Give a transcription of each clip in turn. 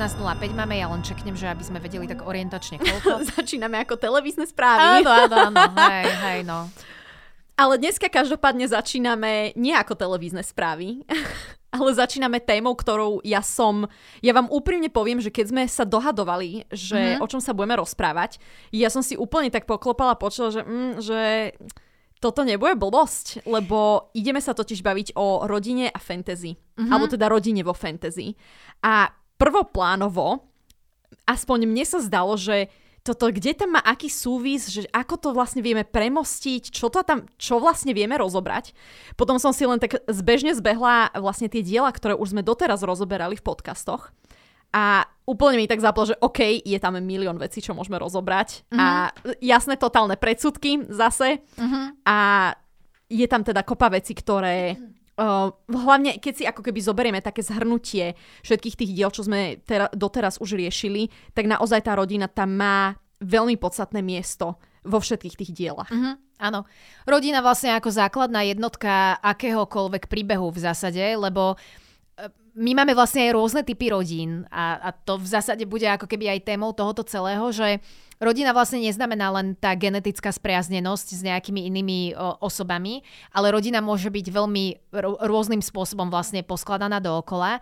19.05 máme, ja len čeknem, že aby sme vedeli tak orientačne koľko. Začíname ako televízne správy. Áno, áno, áno, hej, hej, no. Ale dneska každopádne začíname nie ako televízne správy, ale začíname témou, ktorou ja som, ja vám úprimne poviem, že keď sme sa dohadovali, že mm-hmm. o čom sa budeme rozprávať, ja som si úplne tak poklopala počula, že, mm, že toto nebude blbosť, lebo ideme sa totiž baviť o rodine a fantasy. Mm-hmm. Alebo teda rodine vo fantasy. A prvoplánovo, aspoň mne sa zdalo, že toto, kde tam má aký súvis, že ako to vlastne vieme premostiť, čo to tam, čo vlastne vieme rozobrať. Potom som si len tak zbežne zbehla vlastne tie diela, ktoré už sme doteraz rozoberali v podcastoch. A úplne mi tak zaplo, že OK, je tam milión vecí, čo môžeme rozobrať. Mm-hmm. A jasné totálne predsudky zase. Mm-hmm. A je tam teda kopa vecí, ktoré... Uh, hlavne, keď si ako keby zoberieme také zhrnutie všetkých tých diel, čo sme tera- doteraz už riešili, tak naozaj tá rodina tam má veľmi podstatné miesto vo všetkých tých dielach. Mm-hmm. Áno. Rodina vlastne ako základná jednotka akéhokoľvek príbehu v zásade, lebo uh, my máme vlastne aj rôzne typy rodín a, a to v zásade bude ako keby aj témou tohoto celého, že rodina vlastne neznamená len tá genetická spriaznenosť s nejakými inými o, osobami, ale rodina môže byť veľmi rôznym spôsobom vlastne poskladaná dookola.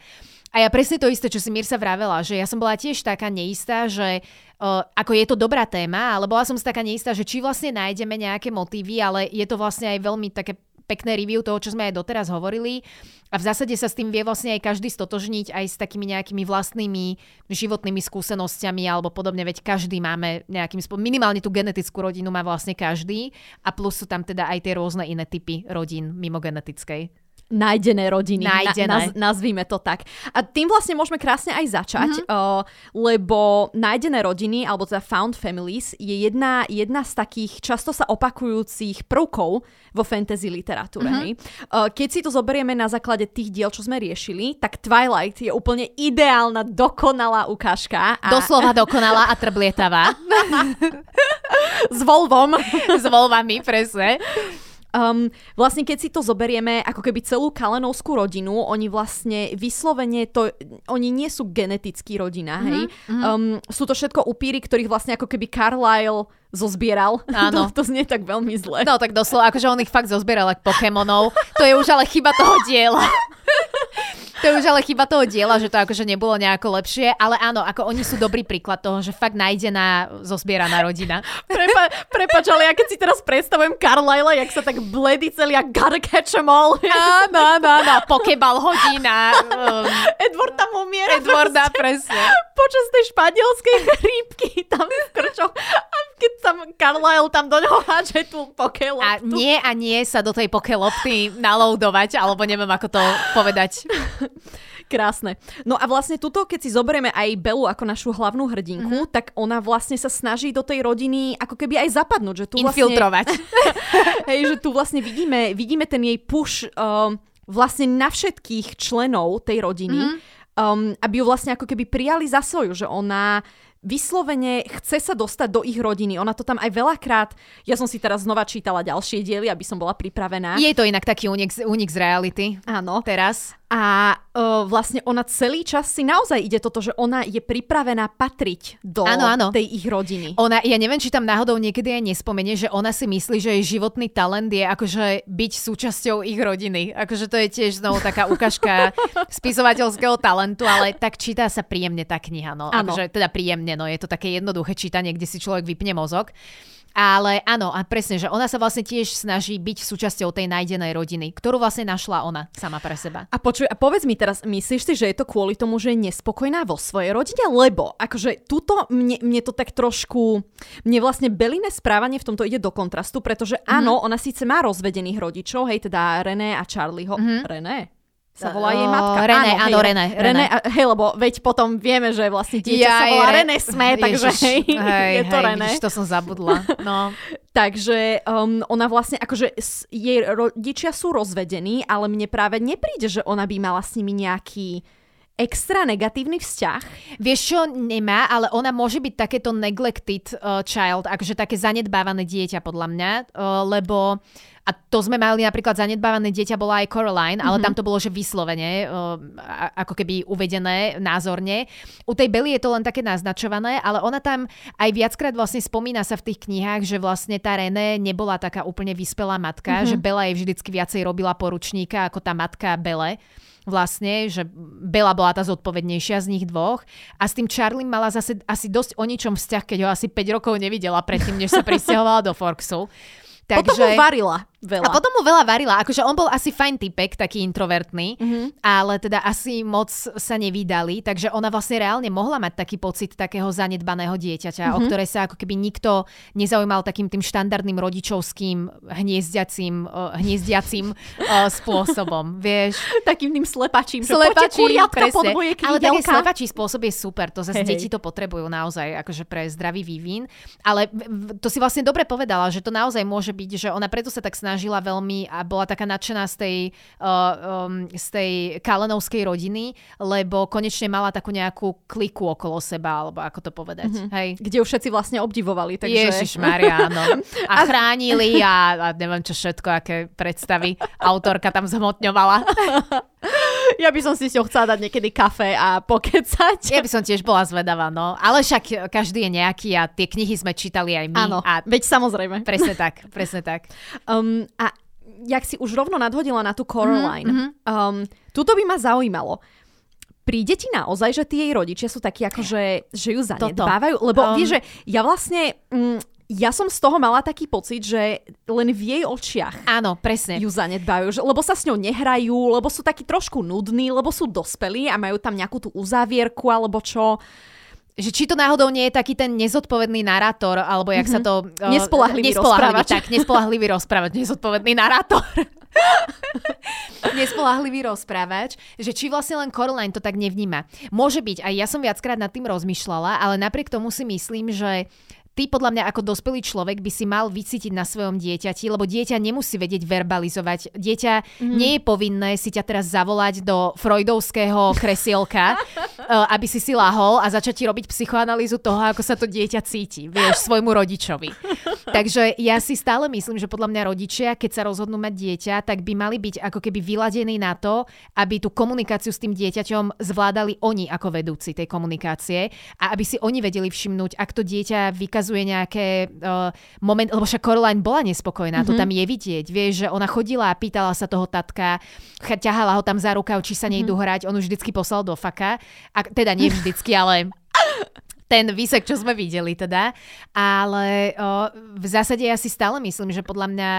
A ja presne to isté, čo si Mirsa vravela, že ja som bola tiež taká neistá, že uh, ako je to dobrá téma, ale bola som si taká neistá, že či vlastne nájdeme nejaké motívy, ale je to vlastne aj veľmi také pekné review toho, čo sme aj doteraz hovorili. A v zásade sa s tým vie vlastne aj každý stotožniť aj s takými nejakými vlastnými životnými skúsenosťami alebo podobne, veď každý máme nejakým spôsobom, minimálne tú genetickú rodinu má vlastne každý. A plus sú tam teda aj tie rôzne iné typy rodín mimo genetickej nájdené rodiny. Nájdené. Na, naz, nazvíme to tak. A tým vlastne môžeme krásne aj začať, mm-hmm. uh, lebo nájdené rodiny, alebo teda found families, je jedna, jedna z takých často sa opakujúcich prvkov vo fantasy literatúre. Mm-hmm. Uh, keď si to zoberieme na základe tých diel, čo sme riešili, tak Twilight je úplne ideálna, dokonalá ukážka. A... Doslova dokonalá a trblietavá. S Volvom. S Volvami, presne. Um, vlastne keď si to zoberieme ako keby celú kalenovskú rodinu, oni vlastne vyslovene to, oni nie sú genetickí rodina, mm-hmm, hej. Mm-hmm. Um, sú to všetko upíry, ktorých vlastne ako keby Carlyle zozbieral. Áno. to, to znie tak veľmi zle. No tak doslova, akože on ich fakt zozbieral ako Pokémonov. To je už ale chyba toho diela. Je už ale chyba toho diela, že to akože nebolo nejako lepšie, ale áno, ako oni sú dobrý príklad toho, že fakt nájdená, zozbieraná rodina. Prepa, prepač, ale ja keď si teraz predstavujem Carlyle, jak sa tak bledí celý a gotta catch em all. Áno, áno, áno, pokebal hodina. Um, Edward tam umiera. Edwarda, presne. Počas tej španielskej chrípky tam v krčoch. A keď tam Carlyle tam do ňoho háže tú pokeloptu. A nie a nie sa do tej pokelopty naloudovať, alebo neviem ako to povedať. Krásne. No a vlastne tuto, keď si zoberieme aj Belu ako našu hlavnú hrdinku, mm-hmm. tak ona vlastne sa snaží do tej rodiny ako keby aj zapadnúť. Že tu Infiltrovať. Vlastne, hej, že tu vlastne vidíme, vidíme ten jej push uh, vlastne na všetkých členov tej rodiny, mm-hmm. um, aby ju vlastne ako keby prijali za svoju, že ona vyslovene chce sa dostať do ich rodiny. Ona to tam aj veľakrát, ja som si teraz znova čítala ďalšie diely, aby som bola pripravená. Je to inak taký unik, unik z reality. Áno. Teraz. A vlastne ona celý čas si naozaj ide toto, že ona je pripravená patriť do áno, áno. tej ich rodiny. Ona, ja neviem, či tam náhodou niekedy aj nespomenie, že ona si myslí, že jej životný talent je akože byť súčasťou ich rodiny. Akože to je tiež znovu taká ukážka spisovateľského talentu, ale tak číta sa príjemne tá kniha. No. Akože, teda príjemne, no je to také jednoduché čítanie, kde si človek vypne mozog. Ale áno, a presne, že ona sa vlastne tiež snaží byť súčasťou tej nájdenej rodiny, ktorú vlastne našla ona sama pre seba. A počuj, a povedz mi teraz, myslíš si, že je to kvôli tomu, že je nespokojná vo svojej rodine? Lebo, akože tuto mne, mne to tak trošku, mne vlastne Beline správanie v tomto ide do kontrastu, pretože áno, mm-hmm. ona síce má rozvedených rodičov, hej, teda René a Charlieho. Mm-hmm. René? Sa volá jej matka. René, áno, áno René. René. hej, lebo veď potom vieme, že vlastne dieťa ja, sa volá René Sme, takže hej, hej, je to hej, René. Ježiš, to som zabudla. No. takže um, ona vlastne, akože jej rodičia sú rozvedení, ale mne práve nepríde, že ona by mala s nimi nejaký extra negatívny vzťah. Vieš čo, nemá, ale ona môže byť takéto neglected uh, child, akože také zanedbávané dieťa podľa mňa, uh, lebo A to sme mali napríklad zanedbávané dieťa bola aj Coraline, ale mm-hmm. tam to bolo, že vyslovene, uh, ako keby uvedené názorne. U tej Belly je to len také naznačované, ale ona tam aj viackrát vlastne spomína sa v tých knihách, že vlastne tá René nebola taká úplne vyspelá matka, mm-hmm. že Bela jej vždycky viacej robila poručníka ako tá matka Bele vlastne, že Bela bola tá zodpovednejšia z nich dvoch a s tým Charlie mala zase asi dosť o ničom vzťah, keď ho asi 5 rokov nevidela predtým, než sa prisťahovala do Forksu. Takže... Potom ho varila veľa. A potom mu veľa varila. Akože on bol asi fajn typek, taký introvertný, mm-hmm. ale teda asi moc sa nevydali, takže ona vlastne reálne mohla mať taký pocit takého zanedbaného dieťaťa, mm-hmm. o ktoré sa ako keby nikto nezaujímal takým tým štandardným rodičovským hniezdiacím, uh, hniezdiacím uh, spôsobom, vieš. Takým tým slepačím, slepačí, že presne. Pod moje Ale taký slepačí spôsob je super, to zase hey, deti to potrebujú naozaj, akože pre zdravý vývin. Ale to si vlastne dobre povedala, že to naozaj môže byť, že ona preto sa tak snažila veľmi a bola taká nadšená z tej, uh, um, z tej kalenovskej rodiny, lebo konečne mala takú nejakú kliku okolo seba, alebo ako to povedať. Mm-hmm. Hej. Kde už všetci vlastne obdivovali. Takže... Ježiš Maria, áno. A chránili a, a neviem čo všetko, aké predstavy autorka tam zhmotňovala. Ja by som si s ňou chcela dať niekedy kafe a pokecať. Ja by som tiež bola zvedavá, no. Ale však každý je nejaký a tie knihy sme čítali aj my. Áno, a... veď samozrejme. Presne tak, presne tak. Um, a jak si už rovno nadhodila na tú Coraline, mm-hmm. um, tuto by ma zaujímalo. Príde ti naozaj, že tie jej rodičia sú takí, ako že, že ju zanedbávajú? Lebo um... vieš, že ja vlastne... Mm, ja som z toho mala taký pocit, že len v jej očiach Áno, presne. ju zanedbajú, že, lebo sa s ňou nehrajú, lebo sú takí trošku nudní, lebo sú dospelí a majú tam nejakú tú uzávierku alebo čo že či to náhodou nie je taký ten nezodpovedný narátor, alebo jak mm-hmm. sa to... Uh, nespolahlivý, nespolahlivý rozprávač. Tak, nespolahlivý rozprávač, nezodpovedný narátor. nespolahlivý rozprávač, že či vlastne len Coraline to tak nevníma. Môže byť, aj ja som viackrát nad tým rozmýšľala, ale napriek tomu si myslím, že ty podľa mňa ako dospelý človek by si mal vycítiť na svojom dieťati, lebo dieťa nemusí vedieť verbalizovať. Dieťa mm. nie je povinné si ťa teraz zavolať do freudovského kresielka, eh, aby si si lahol a začať ti robiť psychoanalýzu toho, ako sa to dieťa cíti, vieš, svojmu rodičovi. Takže ja si stále myslím, že podľa mňa rodičia, keď sa rozhodnú mať dieťa, tak by mali byť ako keby vyladení na to, aby tú komunikáciu s tým dieťaťom zvládali oni ako vedúci tej komunikácie a aby si oni vedeli všimnúť, ak to dieťa vykazuje ukazuje nejaké uh, moment, lebo však Coraline bola nespokojná, mm-hmm. to mhm. tam je vidieť, vieš, že ona chodila a pýtala sa toho tatka, ťahala ho tam za rukav, či sa nejdu mm-hmm. hrať, on už vždycky poslal do faka, a, teda nie vždycky, ale ten výsek, čo sme videli teda. Ale o, v zásade ja si stále myslím, že podľa mňa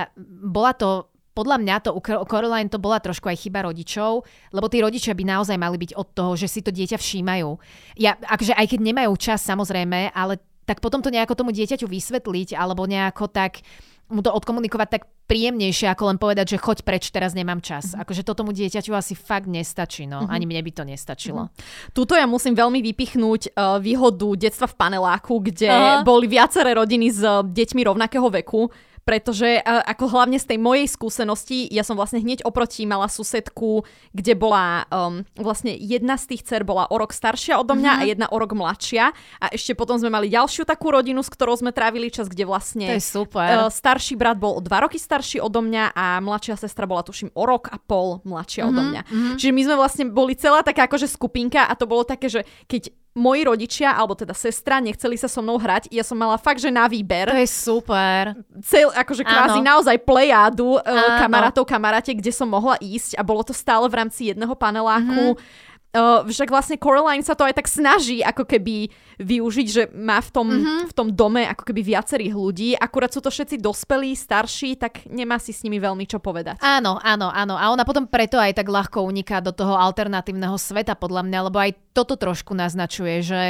bola to podľa mňa to u Coraline to bola trošku aj chyba rodičov, lebo tí rodičia by naozaj mali byť od toho, že si to dieťa všímajú. Ja, akože aj keď nemajú čas samozrejme, ale tak potom to nejako tomu dieťaťu vysvetliť alebo nejako tak mu to odkomunikovať tak príjemnejšie, ako len povedať, že choď preč, teraz nemám čas. Mm-hmm. Akože to tomu dieťaťu asi fakt nestačí, no. Mm-hmm. Ani mne by to nestačilo. Mm-hmm. Tuto ja musím veľmi vypichnúť uh, výhodu detstva v paneláku, kde uh-huh. boli viaceré rodiny s uh, deťmi rovnakého veku pretože ako hlavne z tej mojej skúsenosti, ja som vlastne hneď oproti mala susedku, kde bola um, vlastne jedna z tých dcer bola o rok staršia odo mňa mm-hmm. a jedna o rok mladšia a ešte potom sme mali ďalšiu takú rodinu, s ktorou sme trávili čas, kde vlastne to je super. Uh, starší brat bol o dva roky starší odo mňa a mladšia sestra bola tuším o rok a pol mladšia mm-hmm. odo mňa. Mm-hmm. Čiže my sme vlastne boli celá taká akože skupinka a to bolo také, že keď moji rodičia, alebo teda sestra, nechceli sa so mnou hrať. Ja som mala fakt, že na výber. To je super. Cel, akože kvázi naozaj plejádu uh, kamarátov, kamaráte, kde som mohla ísť a bolo to stále v rámci jedného paneláku. Mm-hmm Uh, však vlastne Coraline sa to aj tak snaží ako keby využiť, že má v tom, mm-hmm. v tom dome ako keby viacerých ľudí, akurát sú to všetci dospelí, starší, tak nemá si s nimi veľmi čo povedať. Áno, áno, áno. A ona potom preto aj tak ľahko uniká do toho alternatívneho sveta, podľa mňa, lebo aj toto trošku naznačuje, že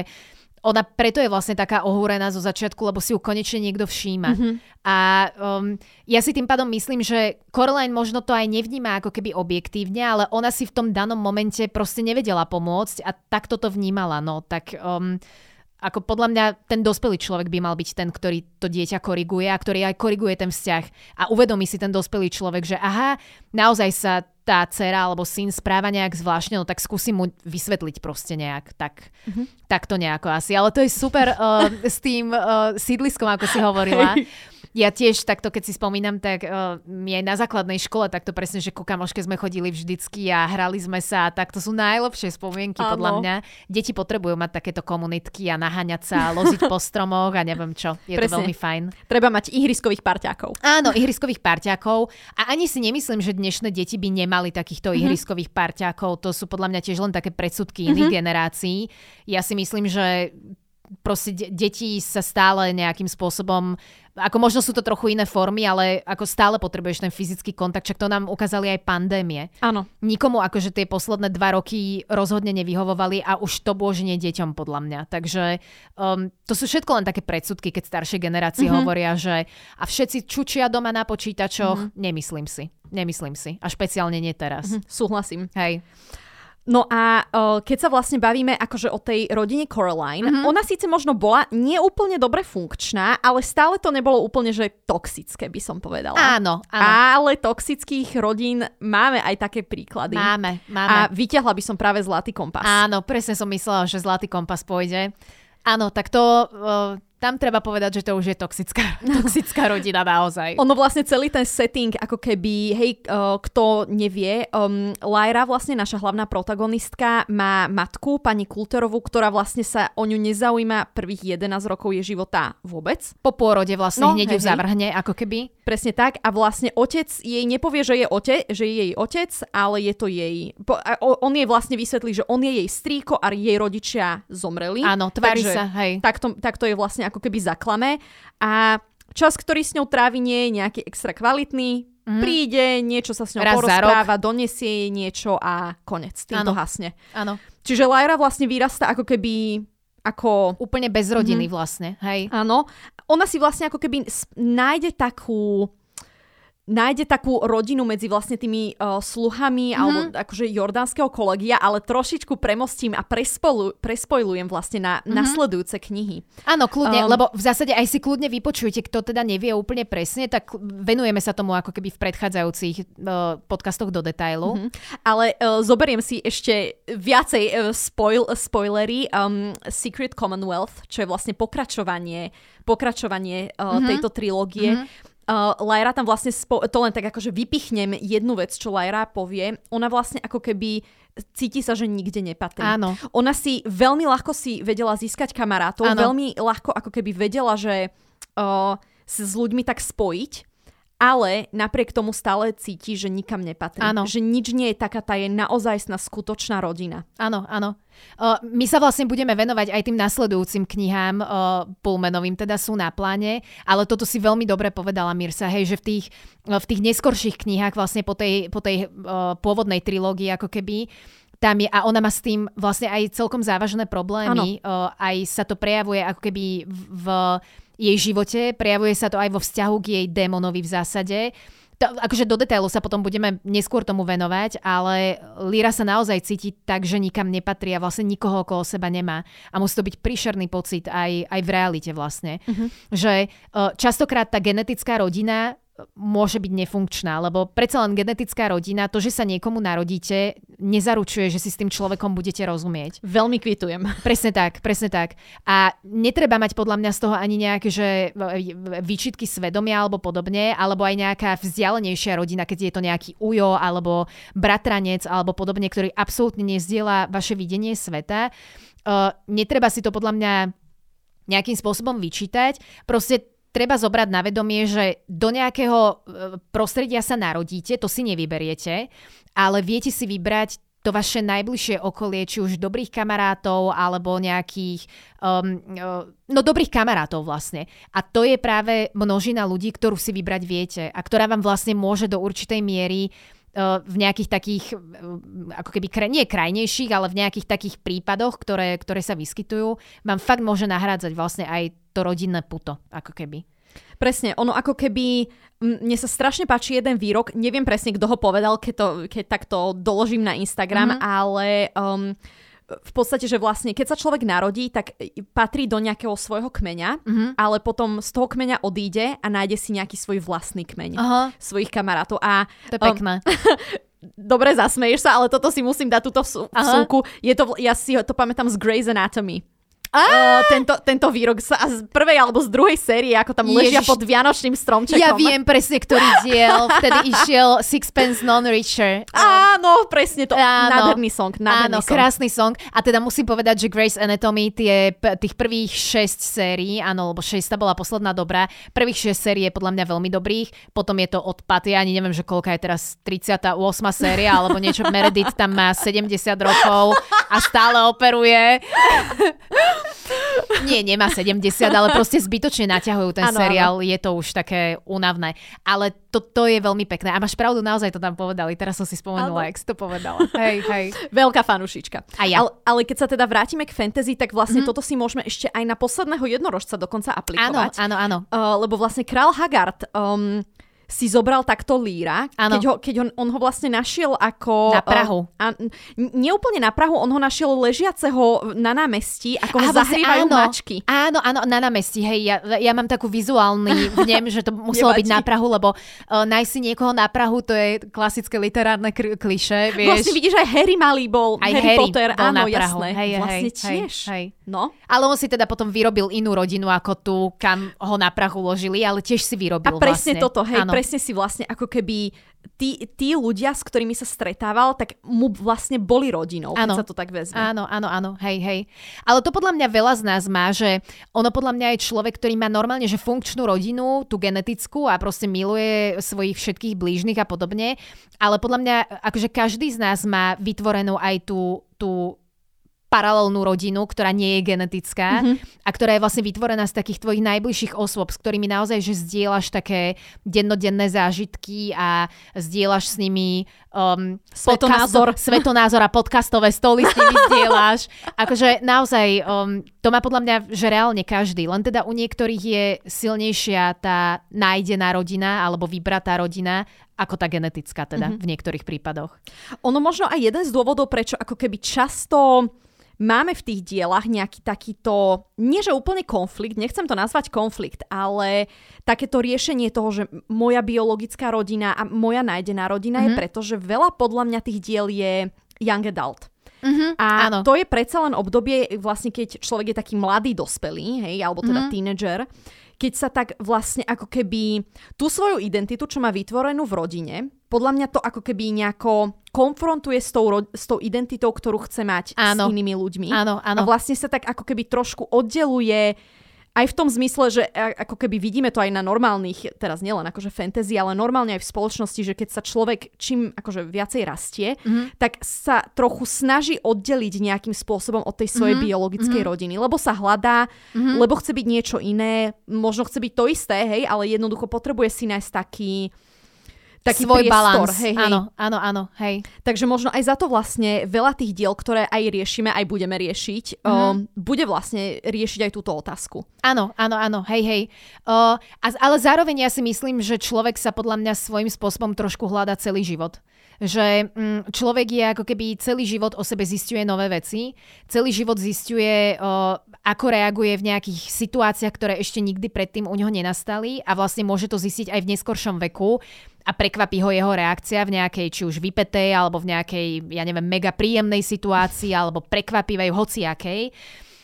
ona preto je vlastne taká ohúrená zo začiatku, lebo si ju konečne niekto všíma. Mm-hmm. A um, ja si tým pádom myslím, že Coraline možno to aj nevníma ako keby objektívne, ale ona si v tom danom momente proste nevedela pomôcť a takto to vnímala. No, tak um, ako podľa mňa ten dospelý človek by mal byť ten, ktorý to dieťa koriguje a ktorý aj koriguje ten vzťah a uvedomí si ten dospelý človek, že aha, naozaj sa tá dcera alebo syn správa nejak zvláštne, no tak skúsim mu vysvetliť proste nejak, tak, mm-hmm. tak to nejako asi. Ale to je super uh, s tým uh, sídliskom, ako si hovorila. Hey. Ja tiež takto, keď si spomínam, tak uh, my aj na základnej škole takto presne, že ku kamoške sme chodili vždycky a hrali sme sa a tak to sú najlepšie spomienky Áno. podľa mňa. Deti potrebujú mať takéto komunitky a naháňať sa, loziť po stromoch a neviem čo. Je presne. to veľmi fajn. Treba mať ihriskových parťákov. Áno, ihriskových parťákov a ani si nemyslím, že dnešné deti by nemali takýchto mm-hmm. ihriskových parťákov. To sú podľa mňa tiež len také predsudky iných mm-hmm. generácií. Ja si myslím, že proste de- deti sa stále nejakým spôsobom, ako možno sú to trochu iné formy, ale ako stále potrebuješ ten fyzický kontakt, čak to nám ukázali aj pandémie. Áno. Nikomu akože tie posledné dva roky rozhodne nevyhovovali a už to nie deťom podľa mňa. Takže um, to sú všetko len také predsudky, keď staršie generácie mm-hmm. hovoria, že a všetci čučia doma na počítačoch, mm-hmm. nemyslím si. Nemyslím si. A špeciálne nie teraz. Mm-hmm. Súhlasím. Hej. No a uh, keď sa vlastne bavíme akože o tej rodine Coraline, mm-hmm. ona síce možno bola neúplne dobre funkčná, ale stále to nebolo úplne, že toxické, by som povedala. Áno, áno. Ale toxických rodín máme aj také príklady. Máme, máme. A vyťahla by som práve Zlatý kompas. Áno, presne som myslela, že Zlatý kompas pôjde. Áno, tak to... Uh tam treba povedať, že to už je toxická, toxická rodina naozaj. Ono vlastne celý ten setting, ako keby, hej, uh, kto nevie, um, Lyra, vlastne naša hlavná protagonistka, má matku, pani Kulterovú, ktorá vlastne sa o ňu nezaujíma prvých 11 rokov jej života vôbec. Po pôrode vlastne no, hneď hej, ju zavrhne, ako keby. Presne tak. A vlastne otec jej nepovie, že je, ote, že je jej otec, ale je to jej... Po, on jej vlastne vysvetlí, že on je jej strýko a jej rodičia zomreli. Áno, tvári sa, hej. Takto, takto je vlastne ako keby zaklame a čas, ktorý s ňou trávi, nie je nejaký extra kvalitný, mm. príde, niečo sa s ňou Raz porozpráva, donesie jej niečo a konec. Tým to hasne. Áno. Čiže Lyra vlastne vyrasta ako keby ako... Úplne bez rodiny mm. vlastne, hej. Áno. Ona si vlastne ako keby nájde takú nájde takú rodinu medzi vlastne tými uh, sluhami mm-hmm. alebo akože jordánskeho kolegia, ale trošičku premostím a prespolu, prespojlujem vlastne na mm-hmm. nasledujúce knihy. Áno, kľudne, um, lebo v zásade aj si kľudne vypočujte, kto teda nevie úplne presne, tak venujeme sa tomu ako keby v predchádzajúcich uh, podcastoch do detailu. Mm-hmm. Ale uh, zoberiem si ešte viacej uh, spoil, spoilery um, Secret Commonwealth, čo je vlastne pokračovanie pokračovanie uh, mm-hmm. tejto trilógie. Mm-hmm uh, Lyra tam vlastne, spo- to len tak akože vypichnem jednu vec, čo Lyra povie. Ona vlastne ako keby cíti sa, že nikde nepatrí. Áno. Ona si veľmi ľahko si vedela získať kamarátov, Áno. veľmi ľahko ako keby vedela, že uh, s ľuďmi tak spojiť ale napriek tomu stále cíti, že nikam nepatrí. Áno. Že nič nie je taká tá je naozaj skutočná rodina. Áno, áno. Uh, my sa vlastne budeme venovať aj tým nasledujúcim knihám uh, Pullmanovým, teda sú na pláne, ale toto si veľmi dobre povedala Mirsa, hej, že v tých, uh, v tých neskorších knihách vlastne po tej, po tej uh, pôvodnej trilógii ako keby tam je, a ona má s tým vlastne aj celkom závažné problémy. Uh, aj sa to prejavuje ako keby v, v jej živote, prejavuje sa to aj vo vzťahu k jej démonovi v zásade. To, akože do detailu sa potom budeme neskôr tomu venovať, ale Lyra sa naozaj cíti tak, že nikam nepatrí a vlastne nikoho okolo seba nemá. A musí to byť príšerný pocit aj, aj v realite vlastne. Uh-huh. Že uh, častokrát tá genetická rodina môže byť nefunkčná, lebo predsa len genetická rodina, to, že sa niekomu narodíte, nezaručuje, že si s tým človekom budete rozumieť. Veľmi kvitujem. Presne tak, presne tak. A netreba mať podľa mňa z toho ani nejaké, že výčitky svedomia alebo podobne, alebo aj nejaká vzdialenejšia rodina, keď je to nejaký ujo alebo bratranec alebo podobne, ktorý absolútne nezdiela vaše videnie sveta. Uh, netreba si to podľa mňa nejakým spôsobom vyčítať. Proste treba zobrať na vedomie, že do nejakého e, prostredia sa narodíte, to si nevyberiete, ale viete si vybrať to vaše najbližšie okolie, či už dobrých kamarátov, alebo nejakých, um, uh, no dobrých kamarátov vlastne. A to je práve množina ľudí, ktorú si vybrať viete a ktorá vám vlastne môže do určitej miery uh, v nejakých takých, ako keby, nie krajnejších, ale v nejakých takých prípadoch, ktoré, ktoré sa vyskytujú, vám fakt môže nahrádzať vlastne aj to rodinné puto, ako keby. Presne, ono ako keby, mne sa strašne páči jeden výrok, neviem presne, kto ho povedal, keď, to, keď takto doložím na Instagram, mm-hmm. ale um, v podstate, že vlastne keď sa človek narodí, tak patrí do nejakého svojho kmeňa, mm-hmm. ale potom z toho kmeňa odíde a nájde si nejaký svoj vlastný kmeň Aha. svojich kamarátov. A, to je pekné. Um, dobre, zasmeješ sa, ale toto si musím dať túto vsúku. Je to, ja si to pamätám z Grey's Anatomy Uh, tento, tento výrok z, z prvej alebo z druhej série, ako tam ležia Ježiš, pod vianočným stromčekom. Ja viem presne, ktorý diel. Vtedy išiel Sixpence Non-Richer. Áno, presne to. Áno, nádherný song. Nádherný áno, song. krásny song. A teda musím povedať, že Grace Anatomy, tie, tých prvých 6 sérií, áno, lebo 6 bola posledná dobrá, prvých 6 sérií je podľa mňa veľmi dobrých, potom je to odpad, ja ani neviem, že koľka je teraz 38. séria, alebo niečo, Meredith tam má 70 rokov a stále operuje. Nie, nemá 70, ale proste zbytočne naťahujú ten ano, seriál, ano. je to už také únavné. Ale to, to je veľmi pekné. A máš pravdu, naozaj to tam povedali. Teraz som si spomenula, jak si to povedala. Hej, hej. Veľká fanušička. A ja. Ale, ale keď sa teda vrátime k fantasy, tak vlastne mm-hmm. toto si môžeme ešte aj na posledného jednorožca dokonca aplikovať. Áno, áno, áno. Uh, lebo vlastne král Haggard um, si zobral takto líra, ano. keď, ho, keď on, on ho vlastne našiel ako... Na Prahu. Uh, a, neúplne na Prahu, on ho našiel ležiaceho na námestí, ako ho vlastne zahrievajú áno, mačky. Áno, áno, na námestí, hej, ja, ja mám takú vizuálny vnem, že to muselo byť na Prahu, lebo uh, nájsť si niekoho na Prahu, to je klasické literárne kr- kliše, vieš. Vlastne vidíš, aj Harry malý bol, aj Harry, Harry Potter, bol áno, na Prahu. jasné. Hej, vlastne hej, tiež. Hej, No. Ale on si teda potom vyrobil inú rodinu ako tú, kam ho na Prahu ložili, ale tiež si vyrobil A presne vlastne. toto, hej, áno. presne si vlastne ako keby tí, tí ľudia, s ktorými sa stretával, tak mu vlastne boli rodinou, keď sa to tak vezme. Áno, áno, áno, hej, hej. Ale to podľa mňa veľa z nás má, že ono podľa mňa je človek, ktorý má normálne, že funkčnú rodinu, tú genetickú a proste miluje svojich všetkých blížnych a podobne, ale podľa mňa, akože každý z nás má vytvorenú aj tú, tú paralelnú rodinu, ktorá nie je genetická mm-hmm. a ktorá je vlastne vytvorená z takých tvojich najbližších osôb, s ktorými naozaj, že zdieľaš také dennodenné zážitky a zdieľaš s nimi um, svetonázor. Svetonázor a podcastové stoly s nimi zdieľaš. Akože naozaj, um, to má podľa mňa, že reálne každý. Len teda u niektorých je silnejšia tá nájdená rodina alebo vybratá rodina ako tá genetická teda mm-hmm. v niektorých prípadoch. Ono možno aj jeden z dôvodov, prečo ako keby často máme v tých dielach nejaký takýto, nie že úplne konflikt, nechcem to nazvať konflikt, ale takéto riešenie toho, že moja biologická rodina a moja nájdená rodina mm-hmm. je mhm. preto, že veľa podľa mňa tých diel je young adult. Mm-hmm, a áno. to je predsa len obdobie, vlastne keď človek je taký mladý dospelý, hej, alebo teda mm-hmm. teenager, keď sa tak vlastne ako keby tú svoju identitu, čo má vytvorenú v rodine, podľa mňa to ako keby nejako konfrontuje s tou, s tou identitou, ktorú chce mať áno. s inými ľuďmi. Áno, áno. A vlastne sa tak ako keby trošku oddeluje aj v tom zmysle, že ako keby vidíme to aj na normálnych, teraz nielen akože fantasy, ale normálne aj v spoločnosti, že keď sa človek čím akože viacej rastie, mm-hmm. tak sa trochu snaží oddeliť nejakým spôsobom od tej svojej mm-hmm. biologickej mm-hmm. rodiny, lebo sa hľadá, mm-hmm. lebo chce byť niečo iné, možno chce byť to isté, hej, ale jednoducho potrebuje si nájsť taký taký svoj priestor. balans. Hej, hej. Áno, áno, áno, hej. Takže možno aj za to vlastne veľa tých diel, ktoré aj riešime, aj budeme riešiť, mm. um, bude vlastne riešiť aj túto otázku. Áno, áno, áno, hej, hej. Uh, ale zároveň ja si myslím, že človek sa podľa mňa svojím spôsobom trošku hľada celý život že mm, človek je ako keby celý život o sebe zistuje nové veci, celý život zistuje, ako reaguje v nejakých situáciách, ktoré ešte nikdy predtým u neho nenastali a vlastne môže to zistiť aj v neskoršom veku a prekvapí ho jeho reakcia v nejakej či už vypetej alebo v nejakej, ja neviem, mega príjemnej situácii alebo prekvapivej hociakej.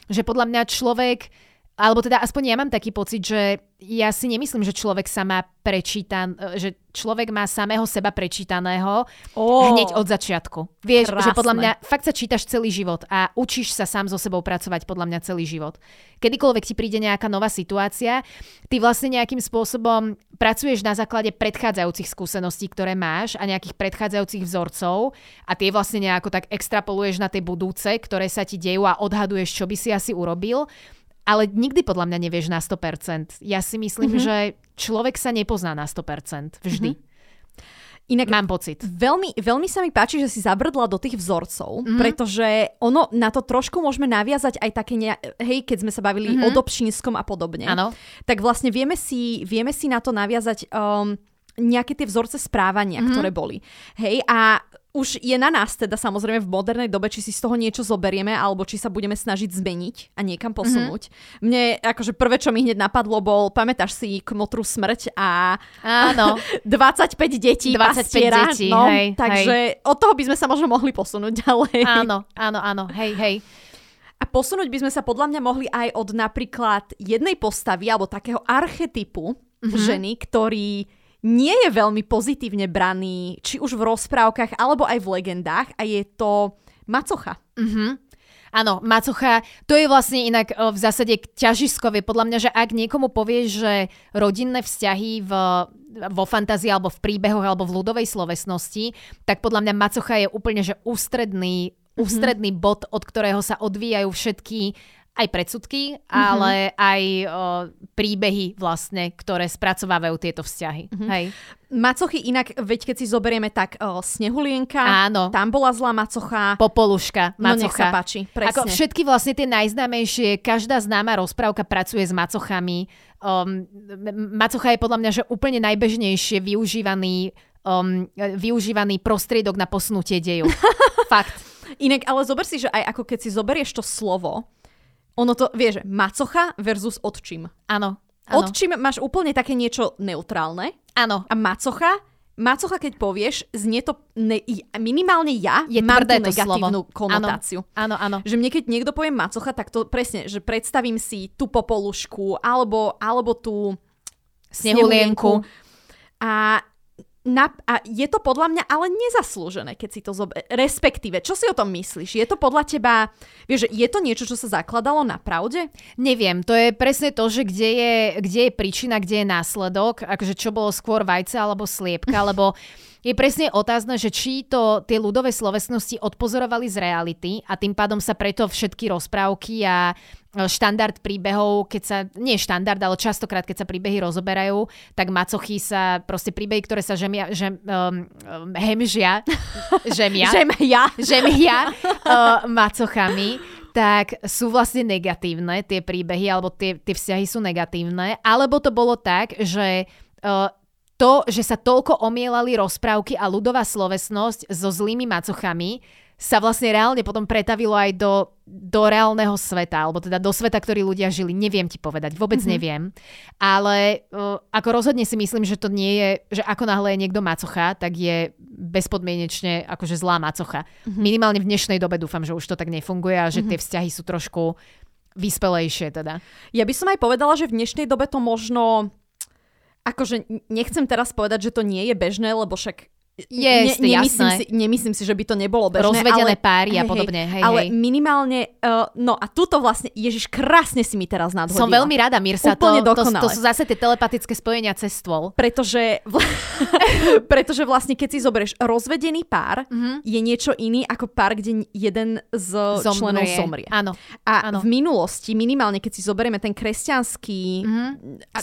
Že podľa mňa človek alebo teda aspoň ja mám taký pocit, že ja si nemyslím, že človek sa má prečítan, že človek má samého seba prečítaného oh, hneď od začiatku. Vieš, krásne. že podľa mňa fakt sa čítaš celý život a učíš sa sám so sebou pracovať podľa mňa celý život. Kedykoľvek ti príde nejaká nová situácia, ty vlastne nejakým spôsobom pracuješ na základe predchádzajúcich skúseností, ktoré máš a nejakých predchádzajúcich vzorcov a tie vlastne nejako tak extrapoluješ na tie budúce, ktoré sa ti dejú a odhaduješ, čo by si asi urobil ale nikdy podľa mňa nevieš na 100%. Ja si myslím, mm-hmm. že človek sa nepozná na 100%. Vždy. Mm-hmm. Inak mám pocit. Veľmi, veľmi sa mi páči, že si zabrdla do tých vzorcov, mm-hmm. pretože ono na to trošku môžeme naviazať aj také, ne, hej, keď sme sa bavili mm-hmm. o Dobšinskom a podobne. Áno. Tak vlastne vieme si, vieme si na to naviazať um, nejaké tie vzorce správania, mm-hmm. ktoré boli. Hej, a už je na nás teda samozrejme v modernej dobe, či si z toho niečo zoberieme, alebo či sa budeme snažiť zmeniť a niekam mhm. posunúť. Mm-hmm. Mne akože prvé, čo mi hneď napadlo, bol, pamätáš si Kmotru smrť a Áno. 25 detí 25 pastiera, detí, no, hej, takže hej. od toho by sme sa možno mohli posunúť ďalej. Áno, áno, áno, hej, hej. A posunúť by sme sa podľa mňa mohli aj od napríklad jednej postavy alebo takého archetypu mm-hmm. ženy, ktorý nie je veľmi pozitívne braný, či už v rozprávkach alebo aj v legendách a je to macocha. Mhm. Áno, macocha, to je vlastne inak v zásade ťažiskové. Podľa mňa, že ak niekomu povieš, že rodinné vzťahy v, vo fantázii alebo v príbehoch alebo v ľudovej slovesnosti, tak podľa mňa macocha je úplne že ústredný, mm-hmm. ústredný bod, od ktorého sa odvíjajú všetky aj predsudky, mm-hmm. ale aj o, príbehy vlastne, ktoré spracovávajú tieto vzťahy. Mm-hmm. Hej. Macochy inak, veď keď si zoberieme tak o, Snehulienka, Áno. tam bola zlá macocha. Popoluška, macocha. No nech sa páči, presne. Ako všetky vlastne tie najznámejšie, každá známa rozprávka pracuje s macochami. Um, macocha je podľa mňa, že úplne najbežnejšie využívaný, um, využívaný prostriedok na posnutie deju. Fakt. Inak, ale zober si, že aj ako keď si zoberieš to slovo, ono to, vieš, macocha versus odčím. Áno. Odčím máš úplne také niečo neutrálne. Áno. A macocha, macocha keď povieš, znie to, ne, minimálne ja je mám tú negatívnu slovo. konotáciu. Áno, áno. Že mne keď niekto povie macocha, tak to presne, že predstavím si tú popolušku alebo, alebo tú snehulienku. A na, a je to podľa mňa ale nezaslúžené, keď si to zober... Respektíve, čo si o tom myslíš? Je to podľa teba... Vieš, je to niečo, čo sa zakladalo na pravde? Neviem, to je presne to, že kde je, kde je príčina, kde je následok, akože čo bolo skôr vajce alebo sliepka, lebo je presne otázne, že či to tie ľudové slovesnosti odpozorovali z reality a tým pádom sa preto všetky rozprávky a štandard príbehov, keď sa, nie štandard, ale častokrát, keď sa príbehy rozoberajú, tak macochy sa, proste príbehy, ktoré sa žemia, žem, um, hemžia, žemia, žemia, žemia uh, macochami, tak sú vlastne negatívne tie príbehy, alebo tie, tie vzťahy sú negatívne, alebo to bolo tak, že uh, to, že sa toľko omielali rozprávky a ľudová slovesnosť so zlými macochami, sa vlastne reálne potom pretavilo aj do, do reálneho sveta, alebo teda do sveta, ktorý ľudia žili. Neviem ti povedať, vôbec mm-hmm. neviem. Ale uh, ako rozhodne si myslím, že to nie je, že ako náhle je niekto macocha, tak je bezpodmienečne akože zlá macocha. Mm-hmm. Minimálne v dnešnej dobe dúfam, že už to tak nefunguje a že mm-hmm. tie vzťahy sú trošku vyspelejšie teda. Ja by som aj povedala, že v dnešnej dobe to možno akože nechcem teraz povedať, že to nie je bežné, lebo však je, ne, nemyslím, si, nemyslím si, že by to nebolo bežné. Rozvedené ale, páry a podobne. Hej, ale hej. minimálne, uh, no a tuto vlastne, Ježiš, krásne si mi teraz nadhodila. Som veľmi rada, Mirsa. Úplne to, to, to sú zase tie telepatické spojenia cez stôl. Pretože, vl- pretože vlastne, keď si zoberieš rozvedený pár, mm-hmm. je niečo iný ako pár, kde jeden z zomrie. členov zomrie. Áno. A áno. v minulosti, minimálne keď si zoberieme ten kresťanský, mm-hmm.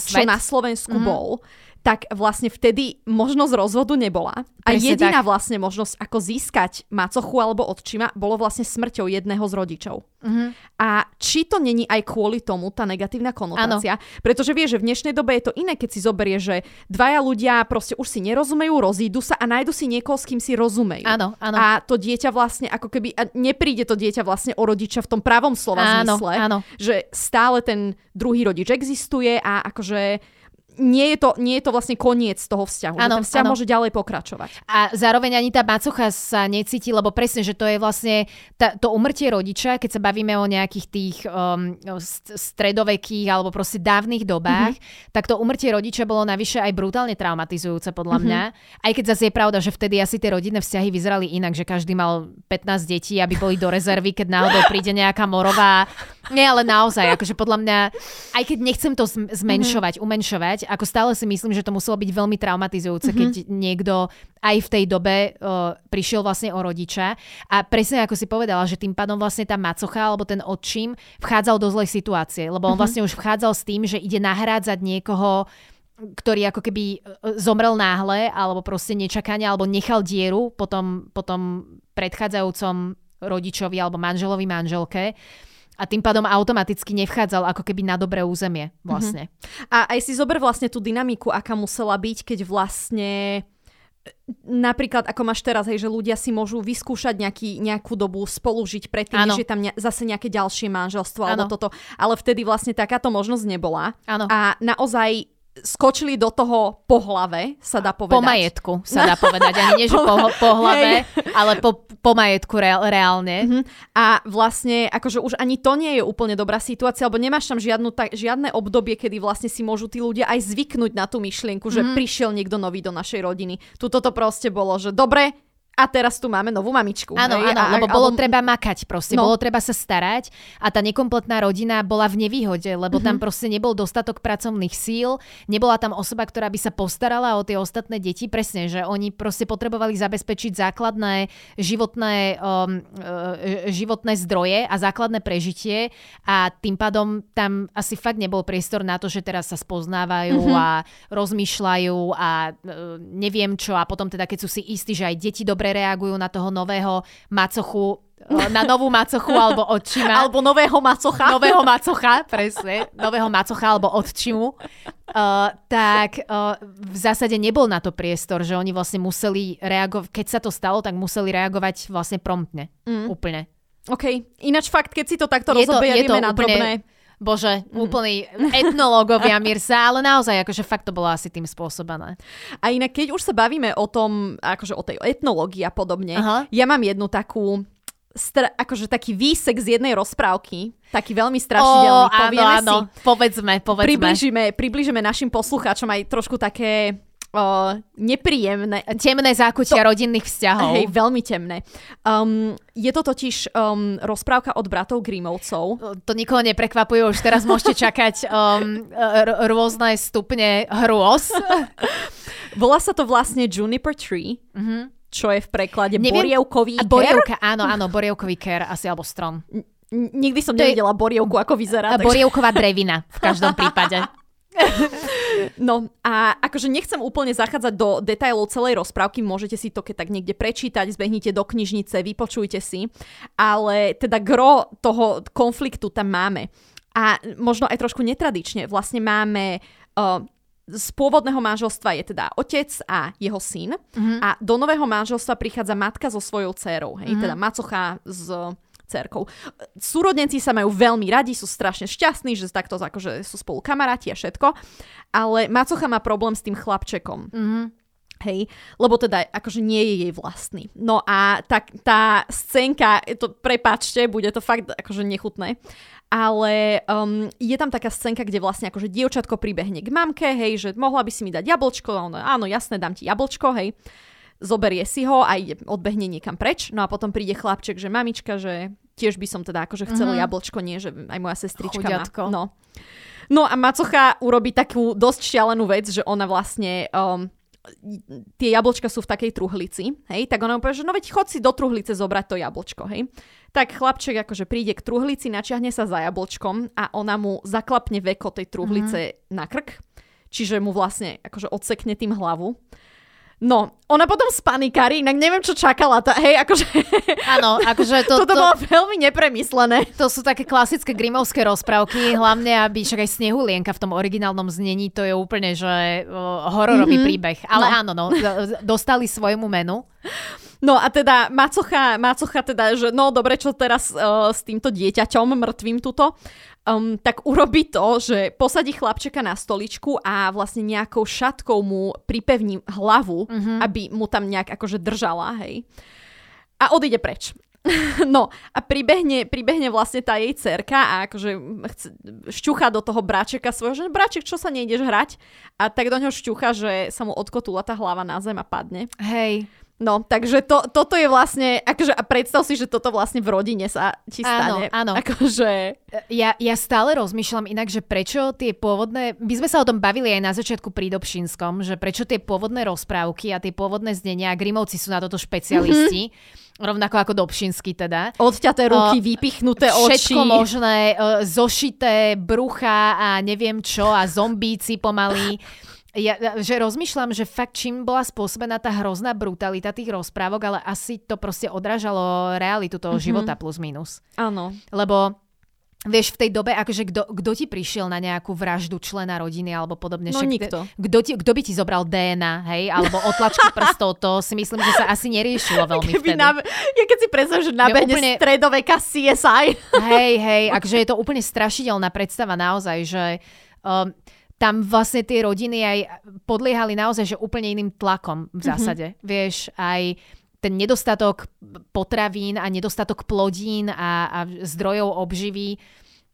čo Svet. na Slovensku mm-hmm. bol, tak vlastne vtedy možnosť rozvodu nebola. A Presne jediná tak. vlastne možnosť, ako získať macochu alebo odčima, bolo vlastne smrťou jedného z rodičov. Mm-hmm. A či to není aj kvôli tomu tá negatívna konotácia? Ano. Pretože vieš, že v dnešnej dobe je to iné, keď si zoberie, že dvaja ľudia proste už si nerozumejú, rozídu sa a nájdu si niekoho, s kým si rozumejú. Áno, áno. A to dieťa vlastne ako keby, a nepríde to dieťa vlastne o rodiča v tom pravom slova áno, zmysle, áno. že stále ten druhý rodič existuje a akože nie je, to, nie je to vlastne koniec toho vzťahu. Ano, ten vzťah ano. môže ďalej pokračovať. A zároveň ani tá macocha sa necíti, lebo presne, že to je vlastne tá, to umrtie rodiča, keď sa bavíme o nejakých tých um, stredovekých alebo proste dávnych dobách, mm-hmm. tak to umrtie rodiča bolo navyše aj brutálne traumatizujúce podľa mm-hmm. mňa. Aj keď zase je pravda, že vtedy asi tie rodinné vzťahy vyzerali inak, že každý mal 15 detí, aby boli do rezervy, keď náhodou príde nejaká morová. Nie, ale naozaj, akože podľa mňa, aj keď nechcem to zmenšovať, mm-hmm. umenšovať, ako stále si myslím, že to muselo byť veľmi traumatizujúce, mm-hmm. keď niekto aj v tej dobe uh, prišiel vlastne o rodiča a presne ako si povedala, že tým pádom vlastne tá macocha alebo ten odčím vchádzal do zlej situácie, lebo on mm-hmm. vlastne už vchádzal s tým, že ide nahrádzať niekoho, ktorý ako keby e, zomrel náhle alebo proste nečakania alebo nechal dieru po tom, po tom predchádzajúcom rodičovi alebo manželovi manželke a tým pádom automaticky nevchádzal ako keby na dobré územie vlastne. Mm-hmm. A aj si zober vlastne tú dynamiku, aká musela byť, keď vlastne napríklad ako máš teraz, hej, že ľudia si môžu vyskúšať nejaký, nejakú dobu spolužiť predtým, ano. že je tam ne, zase nejaké ďalšie manželstvo ano. alebo toto. Ale vtedy vlastne takáto možnosť nebola. Ano. A naozaj skočili do toho po hlave, sa dá povedať. Po majetku sa dá povedať. Ani nie, že po, po hlave, ale po, po majetku reál, reálne. Uh-huh. A vlastne, akože už ani to nie je úplne dobrá situácia, lebo nemáš tam žiadnu, ta, žiadne obdobie, kedy vlastne si môžu tí ľudia aj zvyknúť na tú myšlienku, že uh-huh. prišiel niekto nový do našej rodiny. Tuto to proste bolo, že dobre, a teraz tu máme novú mamičku. Áno, áno, a, lebo bolo alebo... treba makať proste, no. bolo treba sa starať a tá nekompletná rodina bola v nevýhode, lebo mm-hmm. tam mhm. proste nebol dostatok pracovných síl, nebola tam osoba, ktorá by sa postarala o tie ostatné deti, presne, že oni proste potrebovali zabezpečiť základné životné, um, uh, životné zdroje a základné prežitie a tým pádom tam asi fakt nebol priestor na to, že teraz sa spoznávajú mm-hmm. a rozmýšľajú a uh, neviem čo a potom teda keď sú si istí, že aj deti dobre dobre reagujú na toho nového macochu e, na novú macochu alebo odčima. Alebo nového macocha. Nového macocha, presne. Nového macocha alebo odčimu. Uh, tak uh, v zásade nebol na to priestor, že oni vlastne museli reagovať, keď sa to stalo, tak museli reagovať vlastne promptne. Mm. Úplne. OK. Ináč fakt, keď si to takto rozoberieme na drobné Bože, mm. úplný etnológovia Mirsa, ale naozaj, akože fakt to bolo asi tým spôsobené. A inak, keď už sa bavíme o tom, akože o tej etnológii a podobne, Aha. ja mám jednu takú Stra- akože taký výsek z jednej rozprávky, taký veľmi strašidelný, oh, áno, áno. si. Povedzme, povedzme. Približíme, približíme našim poslucháčom aj trošku také uh, nepríjemné. Temné zákutia to, rodinných vzťahov. Hej, veľmi temné. Um, je to totiž um, rozprávka od bratov Grimovcov. To nikoho neprekvapuje, už teraz môžete čakať um, r- rôzne stupne hrôz. Volá sa to vlastne Juniper Tree. Mm-hmm čo je v preklade Neviem, borievkový ker. Borievka, áno, áno, borievkový ker, asi alebo strom. N- nikdy som nevidela borievku, ako vyzerá. Takže... Borievková drevina v každom prípade. No a akože nechcem úplne zachádzať do detajlov celej rozprávky, môžete si to keď tak niekde prečítať, zbehnite do knižnice, vypočujte si, ale teda gro toho konfliktu tam máme. A možno aj trošku netradične, vlastne máme uh, z pôvodného manželstva je teda otec a jeho syn mm-hmm. a do nového manželstva prichádza matka so svojou dcerou, hej, mm-hmm. teda macocha z cerkou. Súrodenci sa majú veľmi radi, sú strašne šťastní, že takto akože sú spolu kamaráti a všetko, ale Macocha má problém s tým chlapčekom. Mm-hmm. Hej, lebo teda akože nie je jej vlastný. No a tá, tá scénka, to prepačte, bude to fakt akože nechutné, ale um, je tam taká scénka, kde vlastne akože dievčatko pribehne k mamke, hej, že mohla by si mi dať jablčko, ono, áno, jasné, dám ti jablčko, hej zoberie si ho a ide, odbehne niekam preč. No a potom príde chlapček, že mamička, že tiež by som teda akože chcel mm-hmm. jablčko, nie, že aj moja sestrička Chudiatko. má. No. no a Macocha urobí takú dosť šialenú vec, že ona vlastne... Um, tie jablčka sú v takej truhlici, hej, tak ona povie, že no veď chod si do truhlice zobrať to jablčko, hej. Tak chlapček akože príde k truhlici, načiahne sa za jablčkom a ona mu zaklapne veko tej truhlice mm-hmm. na krk, čiže mu vlastne akože odsekne tým hlavu. No, ona potom spanikári, inak neviem, čo čakala. Tá, hej, akože... Áno, akože to... Toto to, bolo veľmi nepremyslené. To sú také klasické grimovské rozprávky, hlavne aby však aj Snehulienka v tom originálnom znení, to je úplne, že uh, hororový mm-hmm. príbeh. Ale no. áno, no, dostali svojmu menu. No a teda Macocha, Macocha teda, že no dobre, čo teraz uh, s týmto dieťaťom mŕtvým tuto, um, tak urobí to, že posadí chlapčeka na stoličku a vlastne nejakou šatkou mu pripevní hlavu, mm-hmm. aby mu tam nejak akože držala, hej. A odíde preč. No a pribehne, pribehne vlastne tá jej cerka a akože chce, šťucha do toho bráčeka svojho, že bráček, čo sa nejdeš hrať? A tak do ňoho šťucha, že sa mu odkotula tá hlava na zem a padne. Hej. No, takže to, toto je vlastne, akože a predstav si, že toto vlastne v rodine sa ti stane. Áno, áno. Akože... Ja, ja stále rozmýšľam inak, že prečo tie pôvodné, my sme sa o tom bavili aj na začiatku pri Dobšinskom, že prečo tie pôvodné rozprávky a tie pôvodné znenia, Grimovci sú na toto špecialisti, mm-hmm. rovnako ako Dobšinsky teda. Odťaté ruky, uh, vypichnuté oči. Všetko možné, zošité brucha a neviem čo a zombíci pomaly. Ja, že rozmýšľam, že fakt čím bola spôsobená tá hrozná brutalita tých rozprávok, ale asi to proste odrážalo realitu toho mm-hmm. života plus minus. Áno. Lebo Vieš, v tej dobe, akože kto ti prišiel na nejakú vraždu člena rodiny alebo podobne? No nikto. Kto by ti zobral DNA, hej? Alebo otlačky prstov, to si myslím, že sa asi neriešilo veľmi Keby vtedy. Na, ja keď si predstavím, že nabehne úplne... stredoveka CSI. Hej, hej, akože je to úplne strašidelná predstava naozaj, že um, tam vlastne tie rodiny aj podliehali naozaj že úplne iným tlakom v mhm. zásade. Mm-hmm. Vieš, aj ten nedostatok potravín a nedostatok plodín a, a zdrojov obživy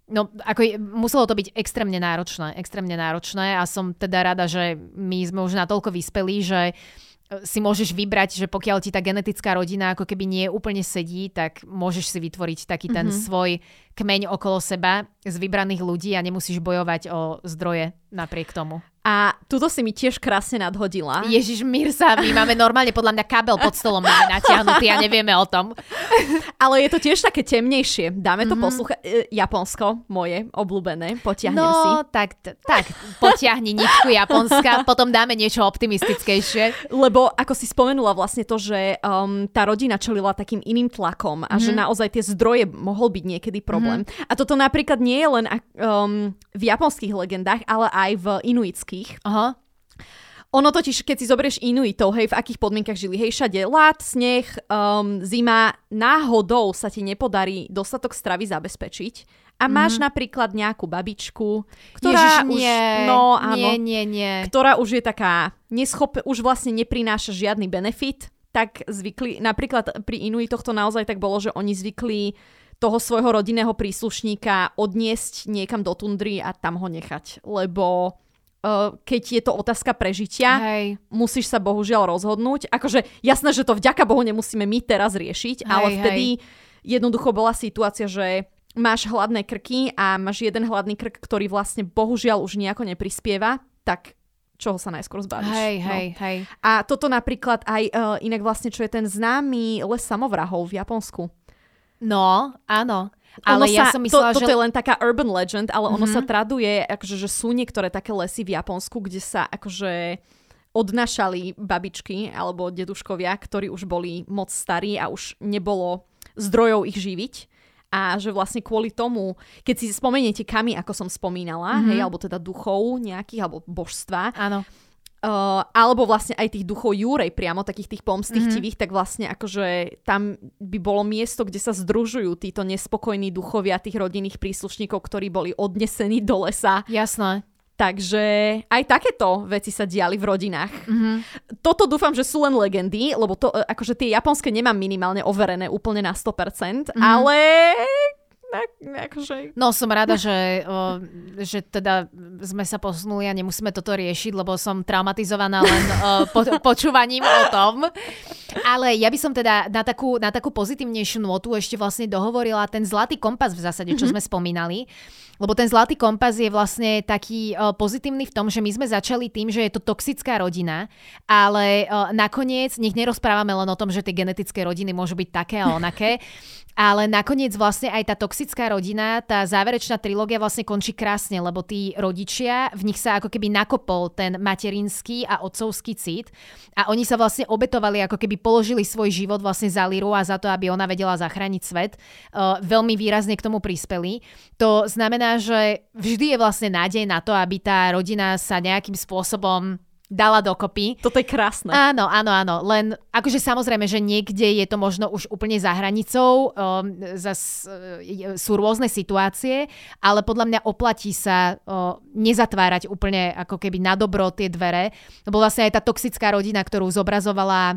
No, ako muselo to byť extrémne náročné, extrémne náročné a som teda rada, že my sme už natoľko vyspelí, že si môžeš vybrať, že pokiaľ ti tá genetická rodina ako keby nie úplne sedí, tak môžeš si vytvoriť taký ten mm-hmm. svoj kmeň okolo seba z vybraných ľudí a nemusíš bojovať o zdroje napriek tomu. A tuto si mi tiež krásne nadhodila. Ježiš, Mirsa, my máme normálne podľa mňa kabel pod stolom máme natiahnutý a nevieme o tom. Ale je to tiež také temnejšie. Dáme to mm-hmm. poslúchať. E, Japonsko, moje obľúbené. Potiahnem no, si. No, tak, tak, potiahni ničku Japonska, potom dáme niečo optimistickejšie. Lebo ako si spomenula vlastne to, že um, tá rodina čelila takým iným tlakom a mm-hmm. že mhm. naozaj tie zdroje mohol byť niekedy problém. Mm-hmm. A toto napríklad nie je len um, v japonských legendách, ale aj v inuitských inuitských. Aha. Ono totiž, keď si zoberieš Inuitov, hej, v akých podmienkach žili, hej, všade lát, sneh, um, zima, náhodou sa ti nepodarí dostatok stravy zabezpečiť a máš mm. napríklad nejakú babičku, ktorá Ježiš, už, nie, no, áno, nie, nie, nie. ktorá už je taká neschop, už vlastne neprináša žiadny benefit, tak zvykli, napríklad pri Inuitoch to naozaj tak bolo, že oni zvykli toho svojho rodinného príslušníka odniesť niekam do tundry a tam ho nechať, lebo keď je to otázka prežitia, Hej. musíš sa bohužiaľ rozhodnúť. Akože jasné, že to vďaka Bohu nemusíme my teraz riešiť, hej, ale vtedy hej. jednoducho bola situácia, že máš hladné krky a máš jeden hladný krk, ktorý vlastne bohužiaľ už nejako neprispieva, tak čoho sa najskôr zbavíš. Hej, no. hej, hej. A toto napríklad aj uh, inak vlastne, čo je ten známy les samovrahov v Japonsku. No, áno. Ale ono ja sa, som myslela, to, že... Toto je len taká urban legend, ale mm-hmm. ono sa mhm. traduje, akože, že sú niektoré také lesy v Japonsku, kde sa akože odnašali babičky alebo deduškovia, ktorí už boli moc starí a už nebolo zdrojov ich živiť. A že vlastne kvôli tomu, keď si spomeniete kami, ako som spomínala, mm-hmm. hej, alebo teda duchov nejakých, alebo božstva, Áno Uh, alebo vlastne aj tých duchov Júrej priamo, takých tých pomstichtivých, mm-hmm. tak vlastne akože tam by bolo miesto, kde sa združujú títo nespokojní duchovia tých rodinných príslušníkov, ktorí boli odnesení do lesa. Jasné. Takže aj takéto veci sa diali v rodinách. Mm-hmm. Toto dúfam, že sú len legendy, lebo to, e, akože tie japonské nemám minimálne overené úplne na 100%, mm-hmm. ale akože... No som rada, že, o, že teda sme sa posunuli a nemusíme toto riešiť, lebo som traumatizovaná len o, po, počúvaním o tom. Ale ja by som teda na takú, na takú pozitívnejšiu notu ešte vlastne dohovorila ten zlatý kompas v zásade, čo mm-hmm. sme spomínali. Lebo ten zlatý kompas je vlastne taký uh, pozitívny v tom, že my sme začali tým, že je to toxická rodina, ale uh, nakoniec nech nerozprávame len o tom, že tie genetické rodiny môžu byť také a onaké, ale nakoniec vlastne aj tá toxická rodina, tá záverečná trilógia vlastne končí krásne, lebo tí rodičia, v nich sa ako keby nakopol ten materinský a otcovský cit a oni sa vlastne obetovali, ako keby položili svoj život vlastne za Liru a za to, aby ona vedela zachrániť svet. Uh, veľmi výrazne k tomu prispeli. To znamená, že vždy je vlastne nádej na to, aby tá rodina sa nejakým spôsobom dala dokopy. Toto je krásne. Áno, áno, áno. Len akože samozrejme, že niekde je to možno už úplne za hranicou, um, zas, uh, sú rôzne situácie, ale podľa mňa oplatí sa uh, nezatvárať úplne ako keby na dobro tie dvere. Lebo vlastne aj tá toxická rodina, ktorú zobrazovala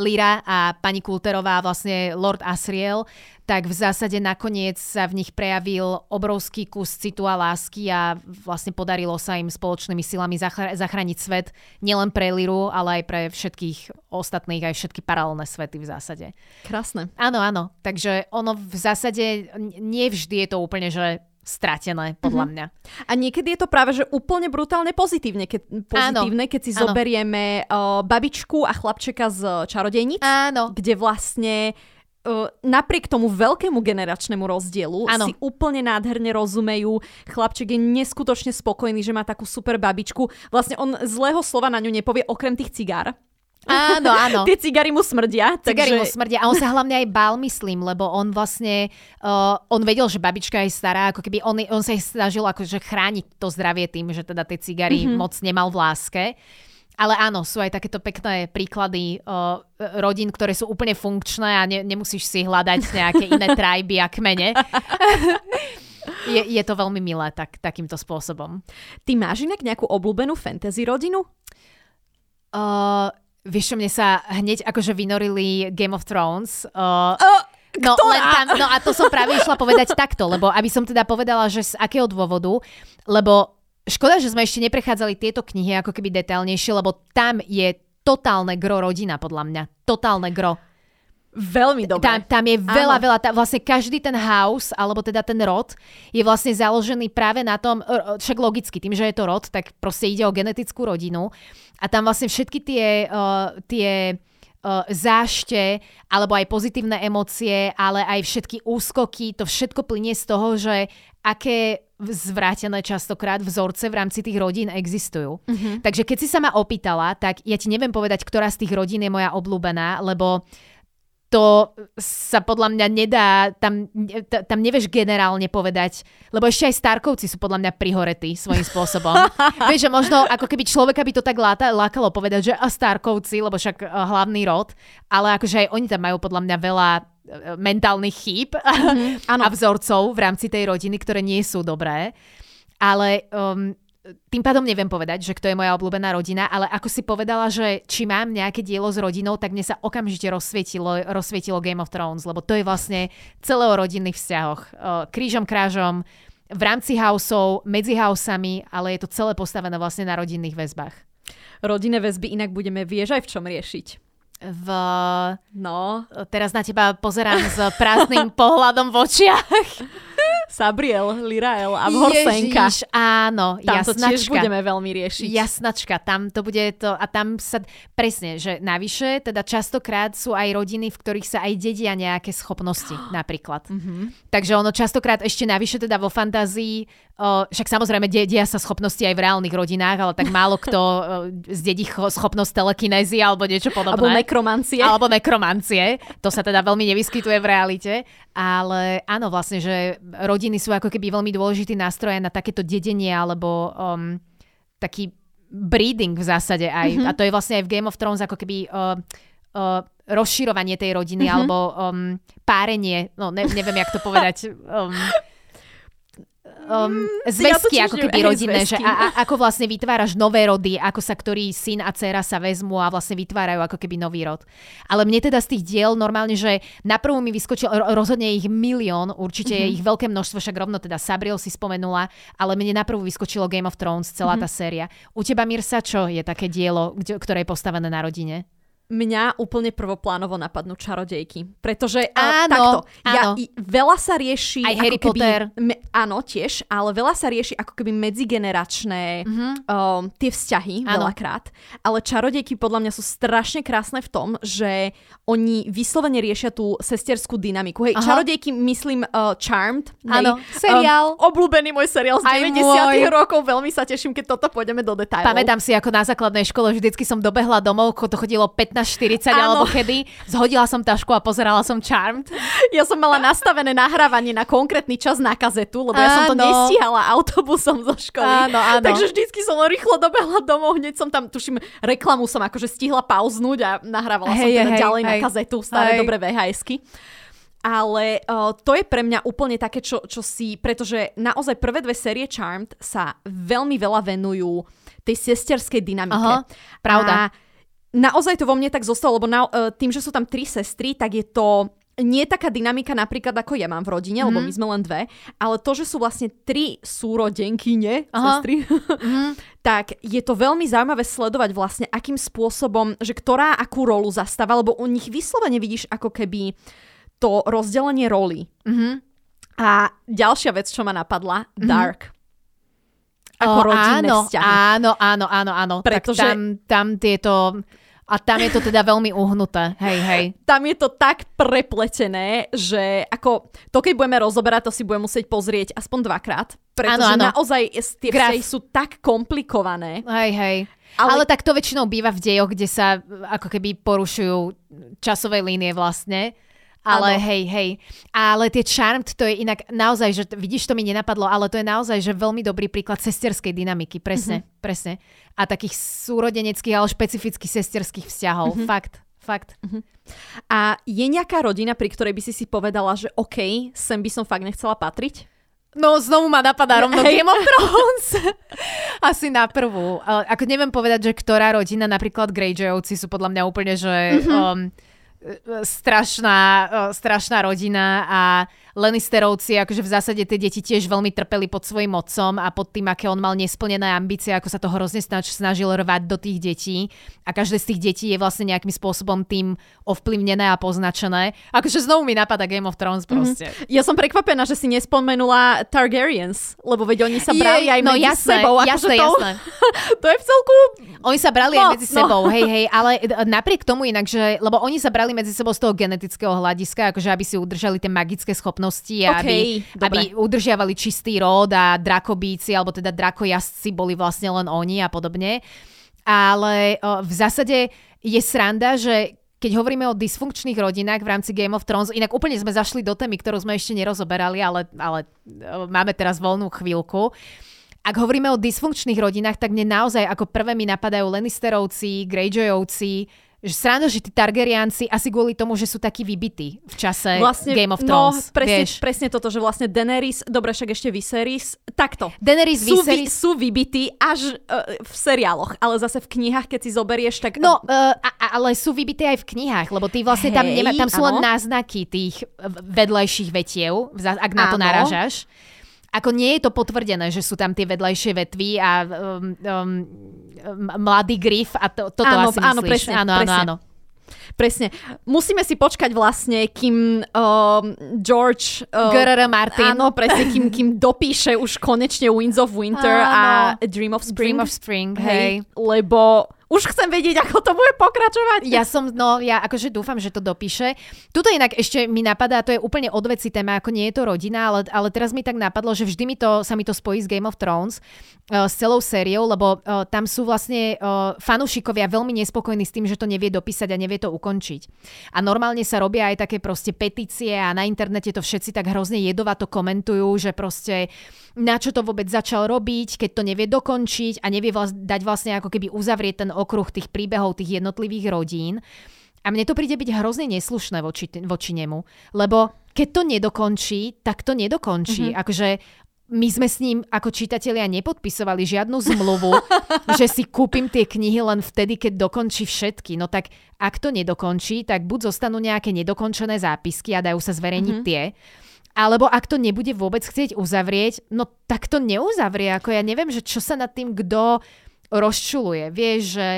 Lyra a pani Kulterová, vlastne Lord Asriel, tak v zásade nakoniec sa v nich prejavil obrovský kus citu a lásky a vlastne podarilo sa im spoločnými silami zachrániť svet nielen pre Liru, ale aj pre všetkých ostatných, aj všetky paralelné svety v zásade. Krásne. Áno, áno. Takže ono v zásade nie vždy je to úplne, že stratené, podľa mm-hmm. mňa. A niekedy je to práve, že úplne brutálne pozitívne, keď, pozitívne, áno, keď si áno. zoberieme uh, babičku a chlapčeka z čarodejnic, áno. kde vlastne uh, napriek tomu veľkému generačnému rozdielu áno. si úplne nádherne rozumejú. Chlapček je neskutočne spokojný, že má takú super babičku. Vlastne on zlého slova na ňu nepovie okrem tých cigár. Áno, áno. Tie cigary mu smrdia. Cigary takže... mu smrdia. A on sa hlavne aj bál, myslím, lebo on vlastne, uh, on vedel, že babička je stará, ako keby on, on sa snažil akože chrániť to zdravie tým, že teda tie cigary mm-hmm. moc nemal v láske. Ale áno, sú aj takéto pekné príklady uh, rodín, ktoré sú úplne funkčné a ne, nemusíš si hľadať nejaké iné trajby a kmene. je, je to veľmi milé tak, takýmto spôsobom. Ty máš inak nejakú obľúbenú fantasy rodinu? Uh, vieš mne sa hneď akože vynorili Game of Thrones. Uh, uh. No, len tam, no a to som práve išla povedať takto, lebo aby som teda povedala, že z akého dôvodu, lebo škoda, že sme ešte neprechádzali tieto knihy ako keby detailnejšie, lebo tam je totálne gro rodina, podľa mňa. Totálne gro. Veľmi dobré. Tam, tam je veľa, Áno. veľa, tam, vlastne každý ten house, alebo teda ten rod, je vlastne založený práve na tom, však logicky, tým, že je to rod, tak proste ide o genetickú rodinu a tam vlastne všetky tie, uh, tie uh, zášte, alebo aj pozitívne emócie, ale aj všetky úskoky, to všetko plinie z toho, že aké zvrátené častokrát vzorce v rámci tých rodín existujú. Uh-huh. Takže keď si sa ma opýtala, tak ja ti neviem povedať, ktorá z tých rodín je moja obľúbená, lebo to sa podľa mňa nedá, tam, tam nevieš generálne povedať, lebo ešte aj Starkovci sú podľa mňa prihoretí svojím spôsobom. vieš, že možno ako keby človeka by to tak láta, lákalo povedať, že a Starkovci, lebo však uh, hlavný rod, ale akože aj oni tam majú podľa mňa veľa uh, mentálnych chýb mm-hmm, a vzorcov v rámci tej rodiny, ktoré nie sú dobré. Ale um, tým pádom neviem povedať, že kto je moja obľúbená rodina, ale ako si povedala, že či mám nejaké dielo s rodinou, tak mne sa okamžite rozsvietilo, rozsvietilo Game of Thrones, lebo to je vlastne celé o rodinných vzťahoch. Krížom, krážom, v rámci houseov, medzi housami, ale je to celé postavené vlastne na rodinných väzbách. Rodinné väzby inak budeme, vieš aj v čom riešiť v... No. Teraz na teba pozerám s prázdnym pohľadom v očiach. Sabriel, Lirael a Horsenka. Ježiš, áno, tam jasnačka. to tiež budeme veľmi riešiť. Jasnačka, tam to bude to, a tam sa, presne, že navyše, teda častokrát sú aj rodiny, v ktorých sa aj dedia nejaké schopnosti, napríklad. Mm-hmm. Takže ono častokrát ešte navyše teda vo fantázii, však samozrejme dedia sa schopnosti aj v reálnych rodinách, ale tak málo kto o, zdedí schopnosť telekinézie alebo niečo podobné. Alebo nekromancie. Alebo nekromancie. To sa teda veľmi nevyskytuje v realite. Ale áno, vlastne, že rodiny sú ako keby veľmi dôležitý nástroj na takéto dedenie alebo um, taký breeding v zásade aj. Mm-hmm. A to je vlastne aj v Game of Thrones ako keby uh, uh, rozširovanie tej rodiny mm-hmm. alebo um, párenie, no ne, neviem, jak to povedať. Um, um, zväzky ja ako keby rodinné, že a, a, ako vlastne vytváraš nové rody, ako sa ktorý syn a dcera sa vezmu a vlastne vytvárajú ako keby nový rod. Ale mne teda z tých diel normálne, že na prvú mi vyskočil, rozhodne ich milión, určite mm-hmm. je ich veľké množstvo, však rovno teda Sabriel si spomenula, ale mne na prvú vyskočilo Game of Thrones, celá mm-hmm. tá séria. U teba, Mirsa, čo je také dielo, ktoré je postavené na rodine? Mňa úplne prvoplánovo napadnú čarodejky. Pretože áno, takto, áno. Ja, veľa sa rieši... Aj Harry keby, Potter. Me, áno, tiež, ale veľa sa rieši ako keby medzigeneračné mm-hmm. um, tie vzťahy áno. veľakrát. Ale čarodejky podľa mňa sú strašne krásne v tom, že oni vyslovene riešia tú sesterskú dynamiku. Hej, Aha. čarodejky myslím uh, Charmed. Áno, seriál. Um, obľúbený môj seriál z Aj 90 môj. rokov. Veľmi sa teším, keď toto pôjdeme do detailov. Pamätám si, ako na základnej škole vždycky som dobehla domov, to chodilo 15 40 alebo kedy. Zhodila som tašku a pozerala som Charmed. Ja som mala nastavené nahrávanie na konkrétny čas na kazetu, lebo áno. ja som to nestíhala autobusom zo školy. Áno, áno. Takže vždycky som rýchlo dobehla domov, hneď som tam, tuším, reklamu som akože stihla pauznúť a nahrávala hej, som teda hej, ďalej hej, na kazetu staré hej. dobré VHSky. Ale uh, to je pre mňa úplne také, čo, čo si, pretože naozaj prvé dve série Charmed sa veľmi veľa venujú tej sesterskej dynamike. Aha, pravda. A naozaj to vo mne tak zostalo, lebo na, uh, tým, že sú tam tri sestry, tak je to nie je taká dynamika napríklad, ako ja mám v rodine, mm. lebo mhm. my sme len dve, ale to, že sú vlastne tri súrodenkyne, sestry, mm. tak je to veľmi zaujímavé sledovať vlastne, akým spôsobom, že ktorá akú rolu zastáva, lebo u nich vyslovene vidíš ako keby to rozdelenie roli. Mm-hmm. A ďalšia vec, čo ma napadla, mm-hmm. Dark ako o, rodinné áno, vzťahy. Áno, áno, áno, áno. Pretože... Tak tam, tam tieto a tam je to teda veľmi uhnuté, hej, hej. Tam je to tak prepletené, že ako to keď budeme rozoberať, to si budeme musieť pozrieť aspoň dvakrát, pretože ano, ano. naozaj tie vzťahy sú tak komplikované. Hej, hej. Ale... Ale tak to väčšinou býva v dejoch, kde sa ako keby porušujú časové línie vlastne. Ale ano. hej, hej. Ale tie Charmed, to je inak naozaj, že vidíš, to mi nenapadlo, ale to je naozaj, že veľmi dobrý príklad sesterskej dynamiky. Presne, mm-hmm. presne. A takých súrodeneckých, ale špecifických sesterských vzťahov. Mm-hmm. Fakt, fakt. Mm-hmm. A je nejaká rodina, pri ktorej by si si povedala, že OK, sem by som fakt nechcela patriť? No, znovu ma napadá rovno Game of Thrones. Asi na prvú. Ako neviem povedať, že ktorá rodina, napríklad Greyjoyovci sú podľa mňa úplne, že mm-hmm. um, strašná, uh, strašná rodina a Lannisterovci, akože v zásade tie deti tiež veľmi trpeli pod svojim otcom a pod tým, aké on mal nesplnené ambície, ako sa to hrozne snaž, snažil rvať do tých detí. A každé z tých detí je vlastne nejakým spôsobom tým ovplyvnené a poznačené. Akože znovu mi napadá Game of Thrones mhm. proste. Mm-hmm. Ja som prekvapená, že si nespomenula Targaryens, lebo veď oni sa brali je, aj no, medzi jasné, sebou. Jasné, to, jasné. to je v celku... Oni sa brali no, aj medzi no. sebou, hej, hej, ale napriek tomu inak, že, lebo oni sa brali medzi sebou z toho genetického hľadiska, akože aby si udržali tie magické schopnosti schopnosti, okay, aby, aby udržiavali čistý ród a drakobíci, alebo teda drakojazci boli vlastne len oni a podobne. Ale o, v zásade je sranda, že keď hovoríme o dysfunkčných rodinách v rámci Game of Thrones, inak úplne sme zašli do témy, ktorú sme ešte nerozoberali, ale, ale máme teraz voľnú chvíľku. Ak hovoríme o dysfunkčných rodinách, tak mne naozaj ako prvé mi napadajú Lannisterovci, Greyjoyovci, že sranda, že tí Targaryenci asi kvôli tomu, že sú takí vybití v čase vlastne, Game of no, Thrones. No, presne, vieš. presne toto, že vlastne Daenerys, dobre, však ešte Viserys, takto. Daenerys, sú, Viserys... Vy, sú vybití až uh, v seriáloch, ale zase v knihách, keď si zoberieš, tak... No, uh, a, ale sú vybité aj v knihách, lebo ty vlastne Hej, tam, nema, tam sú len náznaky tých vedlejších vetiev, ak na to naražaš. Ako nie je to potvrdené, že sú tam tie vedľajšie vetvy a um, um, mladý grif a to, toto áno, asi áno, myslíš. Presne, áno, presne. áno, áno. Presne. Musíme si počkať vlastne, kým uh, George... Uh, G.R.R. Martin. Áno, presne, kým, kým dopíše už konečne Winds of Winter áno. a Dream of Spring. Dream of Spring, hej. hej. Lebo už chcem vedieť, ako to bude pokračovať. Ja som, no ja akože dúfam, že to dopíše. Tuto inak ešte mi napadá, to je úplne odveci téma, ako nie je to rodina, ale, ale teraz mi tak napadlo, že vždy mi to, sa mi to spojí s Game of Thrones, uh, s celou sériou, lebo uh, tam sú vlastne uh, fanúšikovia veľmi nespokojní s tým, že to nevie dopísať a nevie to ukončiť. A normálne sa robia aj také proste petície a na internete to všetci tak hrozne jedovato komentujú, že proste na čo to vôbec začal robiť, keď to nevie dokončiť a nevie vlast- dať vlastne ako keby uzavrieť ten okruh tých príbehov tých jednotlivých rodín. A mne to príde byť hrozne neslušné voči, voči nemu, lebo keď to nedokončí, tak to nedokončí. Mm-hmm. Akože my sme s ním ako čitatelia nepodpisovali žiadnu zmluvu, že si kúpim tie knihy len vtedy, keď dokončí všetky. No tak ak to nedokončí, tak buď zostanú nejaké nedokončené zápisky a dajú sa zverejniť mm-hmm. tie, alebo ak to nebude vôbec chcieť uzavrieť, no tak to neuzavrie. Ako ja neviem, že čo sa nad tým kto rozčuluje. Vieš, že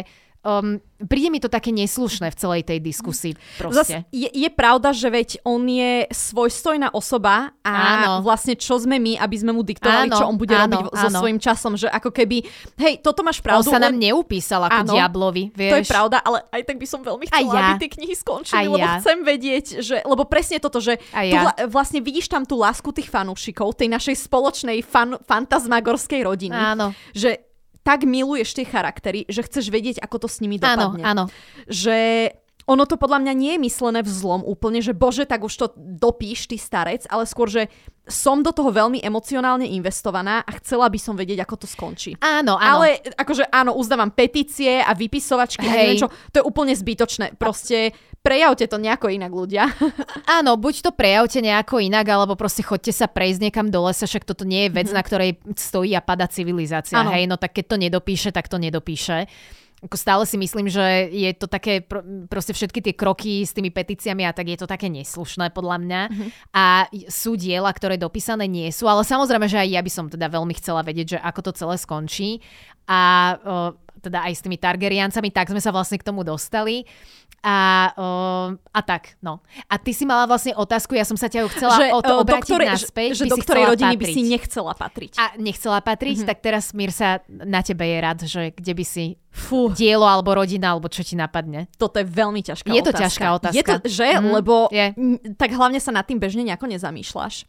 um, príde mi to také neslušné v celej tej diskusii. Zas je, je pravda, že veď on je svojstojná osoba a áno. vlastne čo sme my, aby sme mu diktovali, áno, čo on bude áno, robiť áno. so svojím časom, že ako keby, hej, toto máš pravdu. On sa nám neupísal ako áno, diablovi, vieš. To je pravda, ale aj tak by som veľmi chcela, ja. aby tie knihy skončili, aj lebo ja. chcem vedieť, že, lebo presne toto, že ja. tu, vlastne vidíš tam tú lásku tých fanúšikov, tej našej spoločnej fan, fantasmagorskej rodiny. Áno. Že tak miluješ tie charaktery, že chceš vedieť, ako to s nimi dopadne. Áno, áno. Že ono to podľa mňa nie je myslené v zlom úplne, že bože, tak už to dopíš, ty starec, ale skôr, že som do toho veľmi emocionálne investovaná a chcela by som vedieť, ako to skončí. Áno, áno. Ale akože áno, uznávam petície a vypisovačky Hej. a neviem čo, to je úplne zbytočné. Proste prejavte to nejako inak ľudia. Áno, buď to prejavte nejako inak, alebo proste chodte sa prejsť niekam do lesa, však toto nie je vec, mm-hmm. na ktorej stojí a pada civilizácia. Áno. Hej, no tak keď to nedopíše, tak to nedopíše. Ako stále si myslím, že je to také, proste všetky tie kroky s tými petíciami a tak je to také neslušné podľa mňa. Mm-hmm. A sú diela, ktoré dopísané nie sú, ale samozrejme, že aj ja by som teda veľmi chcela vedieť, že ako to celé skončí. A teda aj s tými Targaryencami, tak sme sa vlastne k tomu dostali. A, uh, a tak, no. A ty si mala vlastne otázku, ja som sa ťa chcela že, o to obrátiť ktorej, naspäť. Že, že do ktorej rodiny patriť. by si nechcela patriť. A nechcela patriť, mm-hmm. tak teraz Mír sa na tebe je rád, že kde by si Fú. dielo alebo rodina, alebo čo ti napadne. Toto je veľmi ťažká je otázka. Je to ťažká otázka. Je to, že? Mm, Lebo je. tak hlavne sa nad tým bežne nejako nezamýšľaš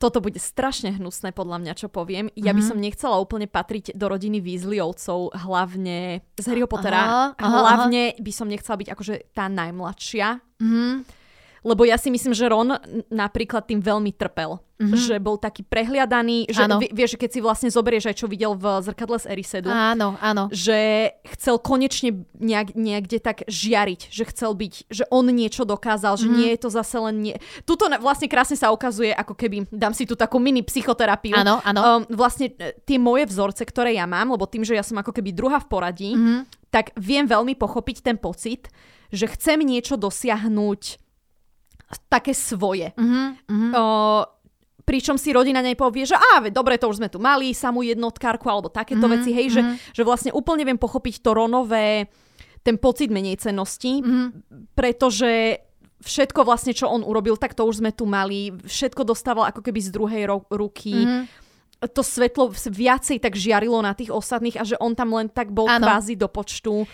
toto bude strašne hnusné podľa mňa, čo poviem. Ja by mhm. som nechcela úplne patriť do rodiny Weasleyovcov, hlavne z Harryho Pottera. Aha, aha, hlavne aha. by som nechcela byť akože tá najmladšia. Mm-hmm. Lebo ja si myslím, že Ron napríklad tým veľmi trpel. Mm-hmm. Že bol taký prehliadaný, že vie, vieš, keď si vlastne zoberieš aj čo videl v zrkadle z Erisedu. Áno, áno. Že chcel konečne nejak, niekde tak žiariť, že chcel byť, že on niečo dokázal, že mm-hmm. nie je to zase len nie... Tuto vlastne krásne sa ukazuje, ako keby, dám si tu takú mini psychoterapiu. Áno, áno. Um, vlastne e, tie moje vzorce, ktoré ja mám, lebo tým, že ja som ako keby druhá v poradí, mm-hmm. tak viem veľmi pochopiť ten pocit, že chcem niečo dosiahnuť také svoje. Mm-hmm. Uh, pričom si rodina nepovie, že á, dobre, to už sme tu mali, samú jednotkárku alebo takéto mm-hmm. veci, hej, mm-hmm. že, mhm. že vlastne úplne viem pochopiť to ronové, ten pocit menej cennosti, mm-hmm. pretože všetko vlastne, čo on urobil, tak to už sme tu mali, všetko dostával ako keby z druhej ro- ruky. Mm-hmm to svetlo viacej tak žiarilo na tých ostatných a že on tam len tak bol ano. kvázi do počtu.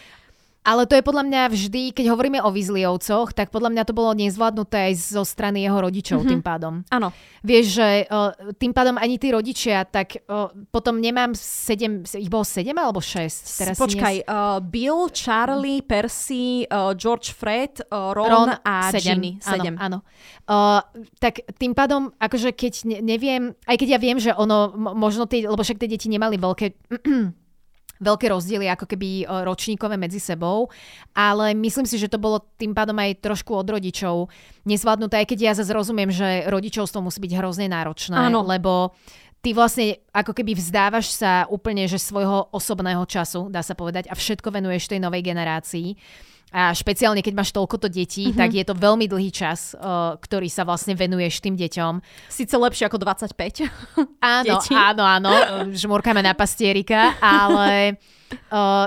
Ale to je podľa mňa vždy, keď hovoríme o Vizliovcoch, tak podľa mňa to bolo nezvládnuté aj zo strany jeho rodičov mm-hmm. tým pádom. Áno. Vieš, že uh, tým pádom ani tí rodičia, tak uh, potom nemám sedem, ich bolo sedem alebo šesť? Teraz Počkaj, nes... uh, Bill, Charlie, Percy, uh, George Fred, uh, Ron, Ron a sedem. Ginny. Sedem. Áno, áno. Uh, tak tým pádom, akože keď ne, neviem, aj keď ja viem, že ono, možno tie, lebo však tie deti nemali veľké veľké rozdiely ako keby e, ročníkové medzi sebou, ale myslím si, že to bolo tým pádom aj trošku od rodičov nezvládnuté, aj keď ja zase rozumiem, že rodičovstvo musí byť hrozne náročné, Áno. lebo ty vlastne ako keby vzdávaš sa úplne že svojho osobného času, dá sa povedať, a všetko venuješ tej novej generácii. A špeciálne, keď máš toľkoto detí, mm-hmm. tak je to veľmi dlhý čas, uh, ktorý sa vlastne venuješ tým deťom. Sice lepšie ako 25 Áno, detí. áno, áno. Žmurkáme na pastierika, ale uh,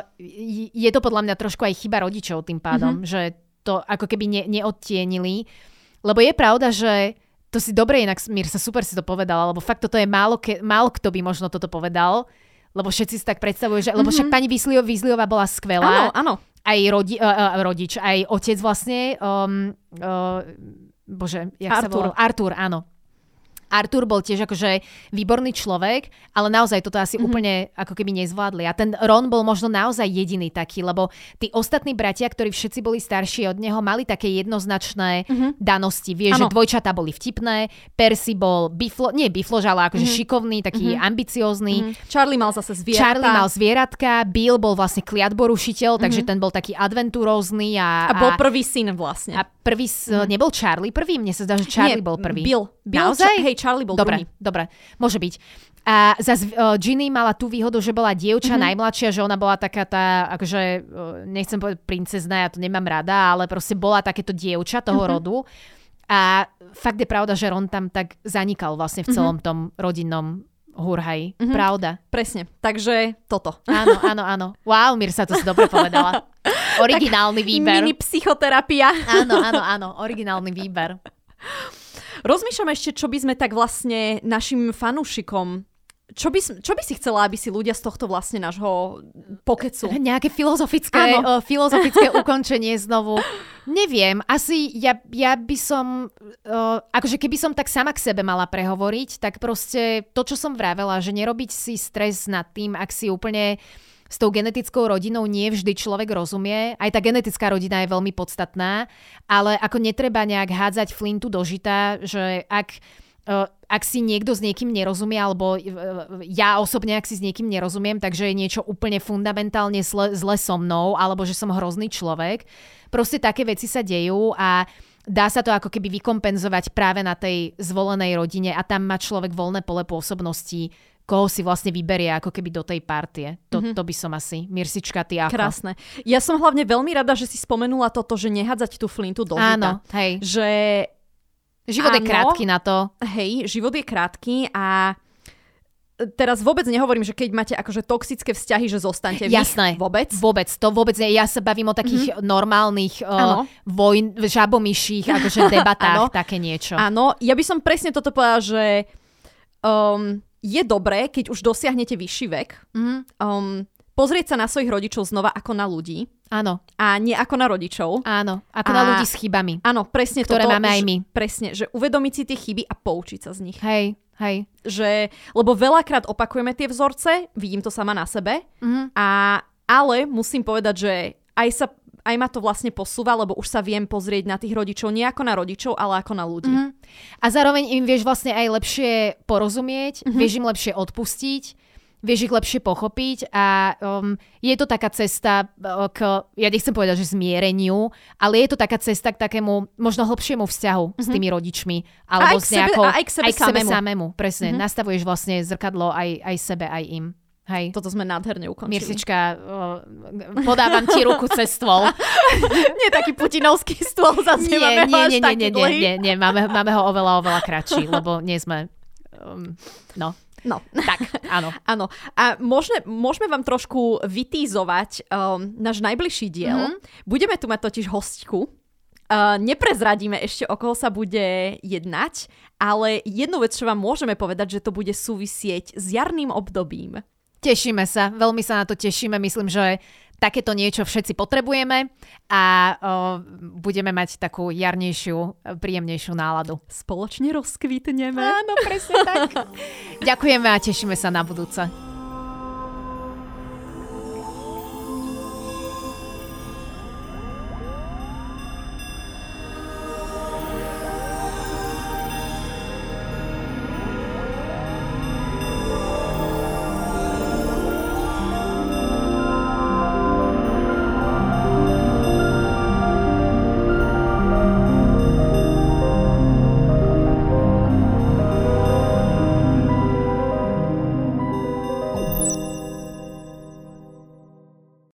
je to podľa mňa trošku aj chyba rodičov tým pádom, mm-hmm. že to ako keby ne, neodtienili. Lebo je pravda, že to si dobre inak, Mir sa super si to povedal, lebo fakt toto je málo, ke, málo kto by možno toto povedal, lebo všetci si tak predstavujú, že, mm-hmm. však mhm. pani Výzliová bola skvelá. Áno, áno aj rodi, uh, rodič, aj otec vlastne, um, uh, bože, jak Artur. sa volal? Artur, áno. Artur bol tiež akože výborný človek, ale naozaj toto asi mm-hmm. úplne ako keby nezvládli. A ten Ron bol možno naozaj jediný taký, lebo tí ostatní bratia, ktorí všetci boli starší od neho, mali také jednoznačné mm-hmm. danosti. Vieš, že dvojčatá boli vtipné, Percy bol biflo, nie biflož, ale akože mm-hmm. šikovný, taký mm-hmm. ambiciózny. Mm-hmm. Charlie mal zase zvieratka. Charlie mal zvieratka, Bill bol vlastne kliatborušiteľ, mm-hmm. takže ten bol taký adventurózny. A, a bol prvý syn vlastne. A prvý, mm-hmm. nebol Charlie prvý? Mne sa zdá, že Charlie nie, bol prvý. Bill. Bill Naozaj? Hej, Charlie bol dobre, druhý. Dobre, môže byť. A zase uh, Ginny mala tú výhodu, že bola dievča mm-hmm. najmladšia, že ona bola taká tá, akože, uh, nechcem povedať princezna, ja to nemám rada, ale proste bola takéto dievča toho mm-hmm. rodu. A fakt je pravda, že Ron tam tak zanikal vlastne v celom mm-hmm. tom rodinnom hurhaj. Mm-hmm. Pravda. Presne. Takže toto. Áno, áno, áno. Wow, Mirsa, to si dobre povedala. Originálny výber. Mini psychoterapia. Áno, áno, áno. Originálny výber. Rozmýšľam ešte, čo by sme tak vlastne našim fanúšikom čo by, čo by si chcela, aby si ľudia z tohto vlastne nášho pokecu? Nejaké filozofické, uh, filozofické ukončenie znovu. Neviem, asi ja, ja by som, uh, akože keby som tak sama k sebe mala prehovoriť, tak proste to, čo som vravela, že nerobiť si stres nad tým, ak si úplne uh, s tou genetickou rodinou nie vždy človek rozumie. Aj tá genetická rodina je veľmi podstatná, ale ako netreba nejak hádzať flintu do žita, že ak uh, ak si niekto s niekým nerozumie, alebo uh, ja osobne, ak si s niekým nerozumiem, takže je niečo úplne fundamentálne zle, zle so mnou, alebo že som hrozný človek. Proste také veci sa dejú a dá sa to ako keby vykompenzovať práve na tej zvolenej rodine a tam má človek voľné pole pôsobnosti koho si vlastne vyberie ako keby do tej partie. To, mm-hmm. to by som asi. Mirsička, ty ako? Krásne. Ja som hlavne veľmi rada, že si spomenula toto, že nehádzať tú flintu do Áno, žita. hej. Že... Život áno, je krátky na to. Hej, život je krátky a teraz vôbec nehovorím, že keď máte akože toxické vzťahy, že zostanete v Jasné. Vôbec? Vôbec. To vôbec nie. Ja sa bavím o takých mm-hmm. normálnych uh, vojn, žabomyších akože debatách, také niečo. Áno, ja by som presne toto povedala, že um, je dobré, keď už dosiahnete vyšší vek, mm-hmm. um, pozrieť sa na svojich rodičov znova ako na ľudí. Áno. A nie ako na rodičov. Áno, ako a, na ľudí s chybami. Áno, presne ktoré toto, máme aj my. Presne, že uvedomiť si tie chyby a poučiť sa z nich. Hej, hej. Že, lebo veľakrát opakujeme tie vzorce, vidím to sama na sebe, mm-hmm. a, ale musím povedať, že aj sa aj ma to vlastne posúva, lebo už sa viem pozrieť na tých rodičov, nie ako na rodičov, ale ako na ľudí. Mm-hmm. A zároveň im vieš vlastne aj lepšie porozumieť, mm-hmm. vieš im lepšie odpustiť, vieš ich lepšie pochopiť a um, je to taká cesta uh, k, ja nechcem povedať, že zmiereniu, ale je to taká cesta k takému možno hlbšiemu vzťahu mm-hmm. s mhm. tými rodičmi. Alebo aj k nejakou, sebe, aj k sebe, aj k sebe samému. samému. Presne, mm-hmm. nastavuješ vlastne zrkadlo aj, aj sebe, aj im. Hej. Toto sme nádherne ukončili. Mirsička, podávam ti ruku cez stôl. nie taký putinovský stôl, zase nie, máme nie, nie, nie, nie, nie, nie, nie, máme, máme ho oveľa, oveľa kratší, lebo nie sme... Um, no, No. Tak, áno. áno. A môžeme, môžeme vám trošku vytízovať um, náš najbližší diel. Mm-hmm. Budeme tu mať totiž hostku. Uh, neprezradíme ešte, o koho sa bude jednať, ale jednu vec, čo vám môžeme povedať, že to bude súvisieť s jarným obdobím. Tešíme sa, veľmi sa na to tešíme. Myslím, že takéto niečo všetci potrebujeme a o, budeme mať takú jarnejšiu, príjemnejšiu náladu. Spoločne rozkvitneme. Áno, presne tak. Ďakujeme a tešíme sa na budúce.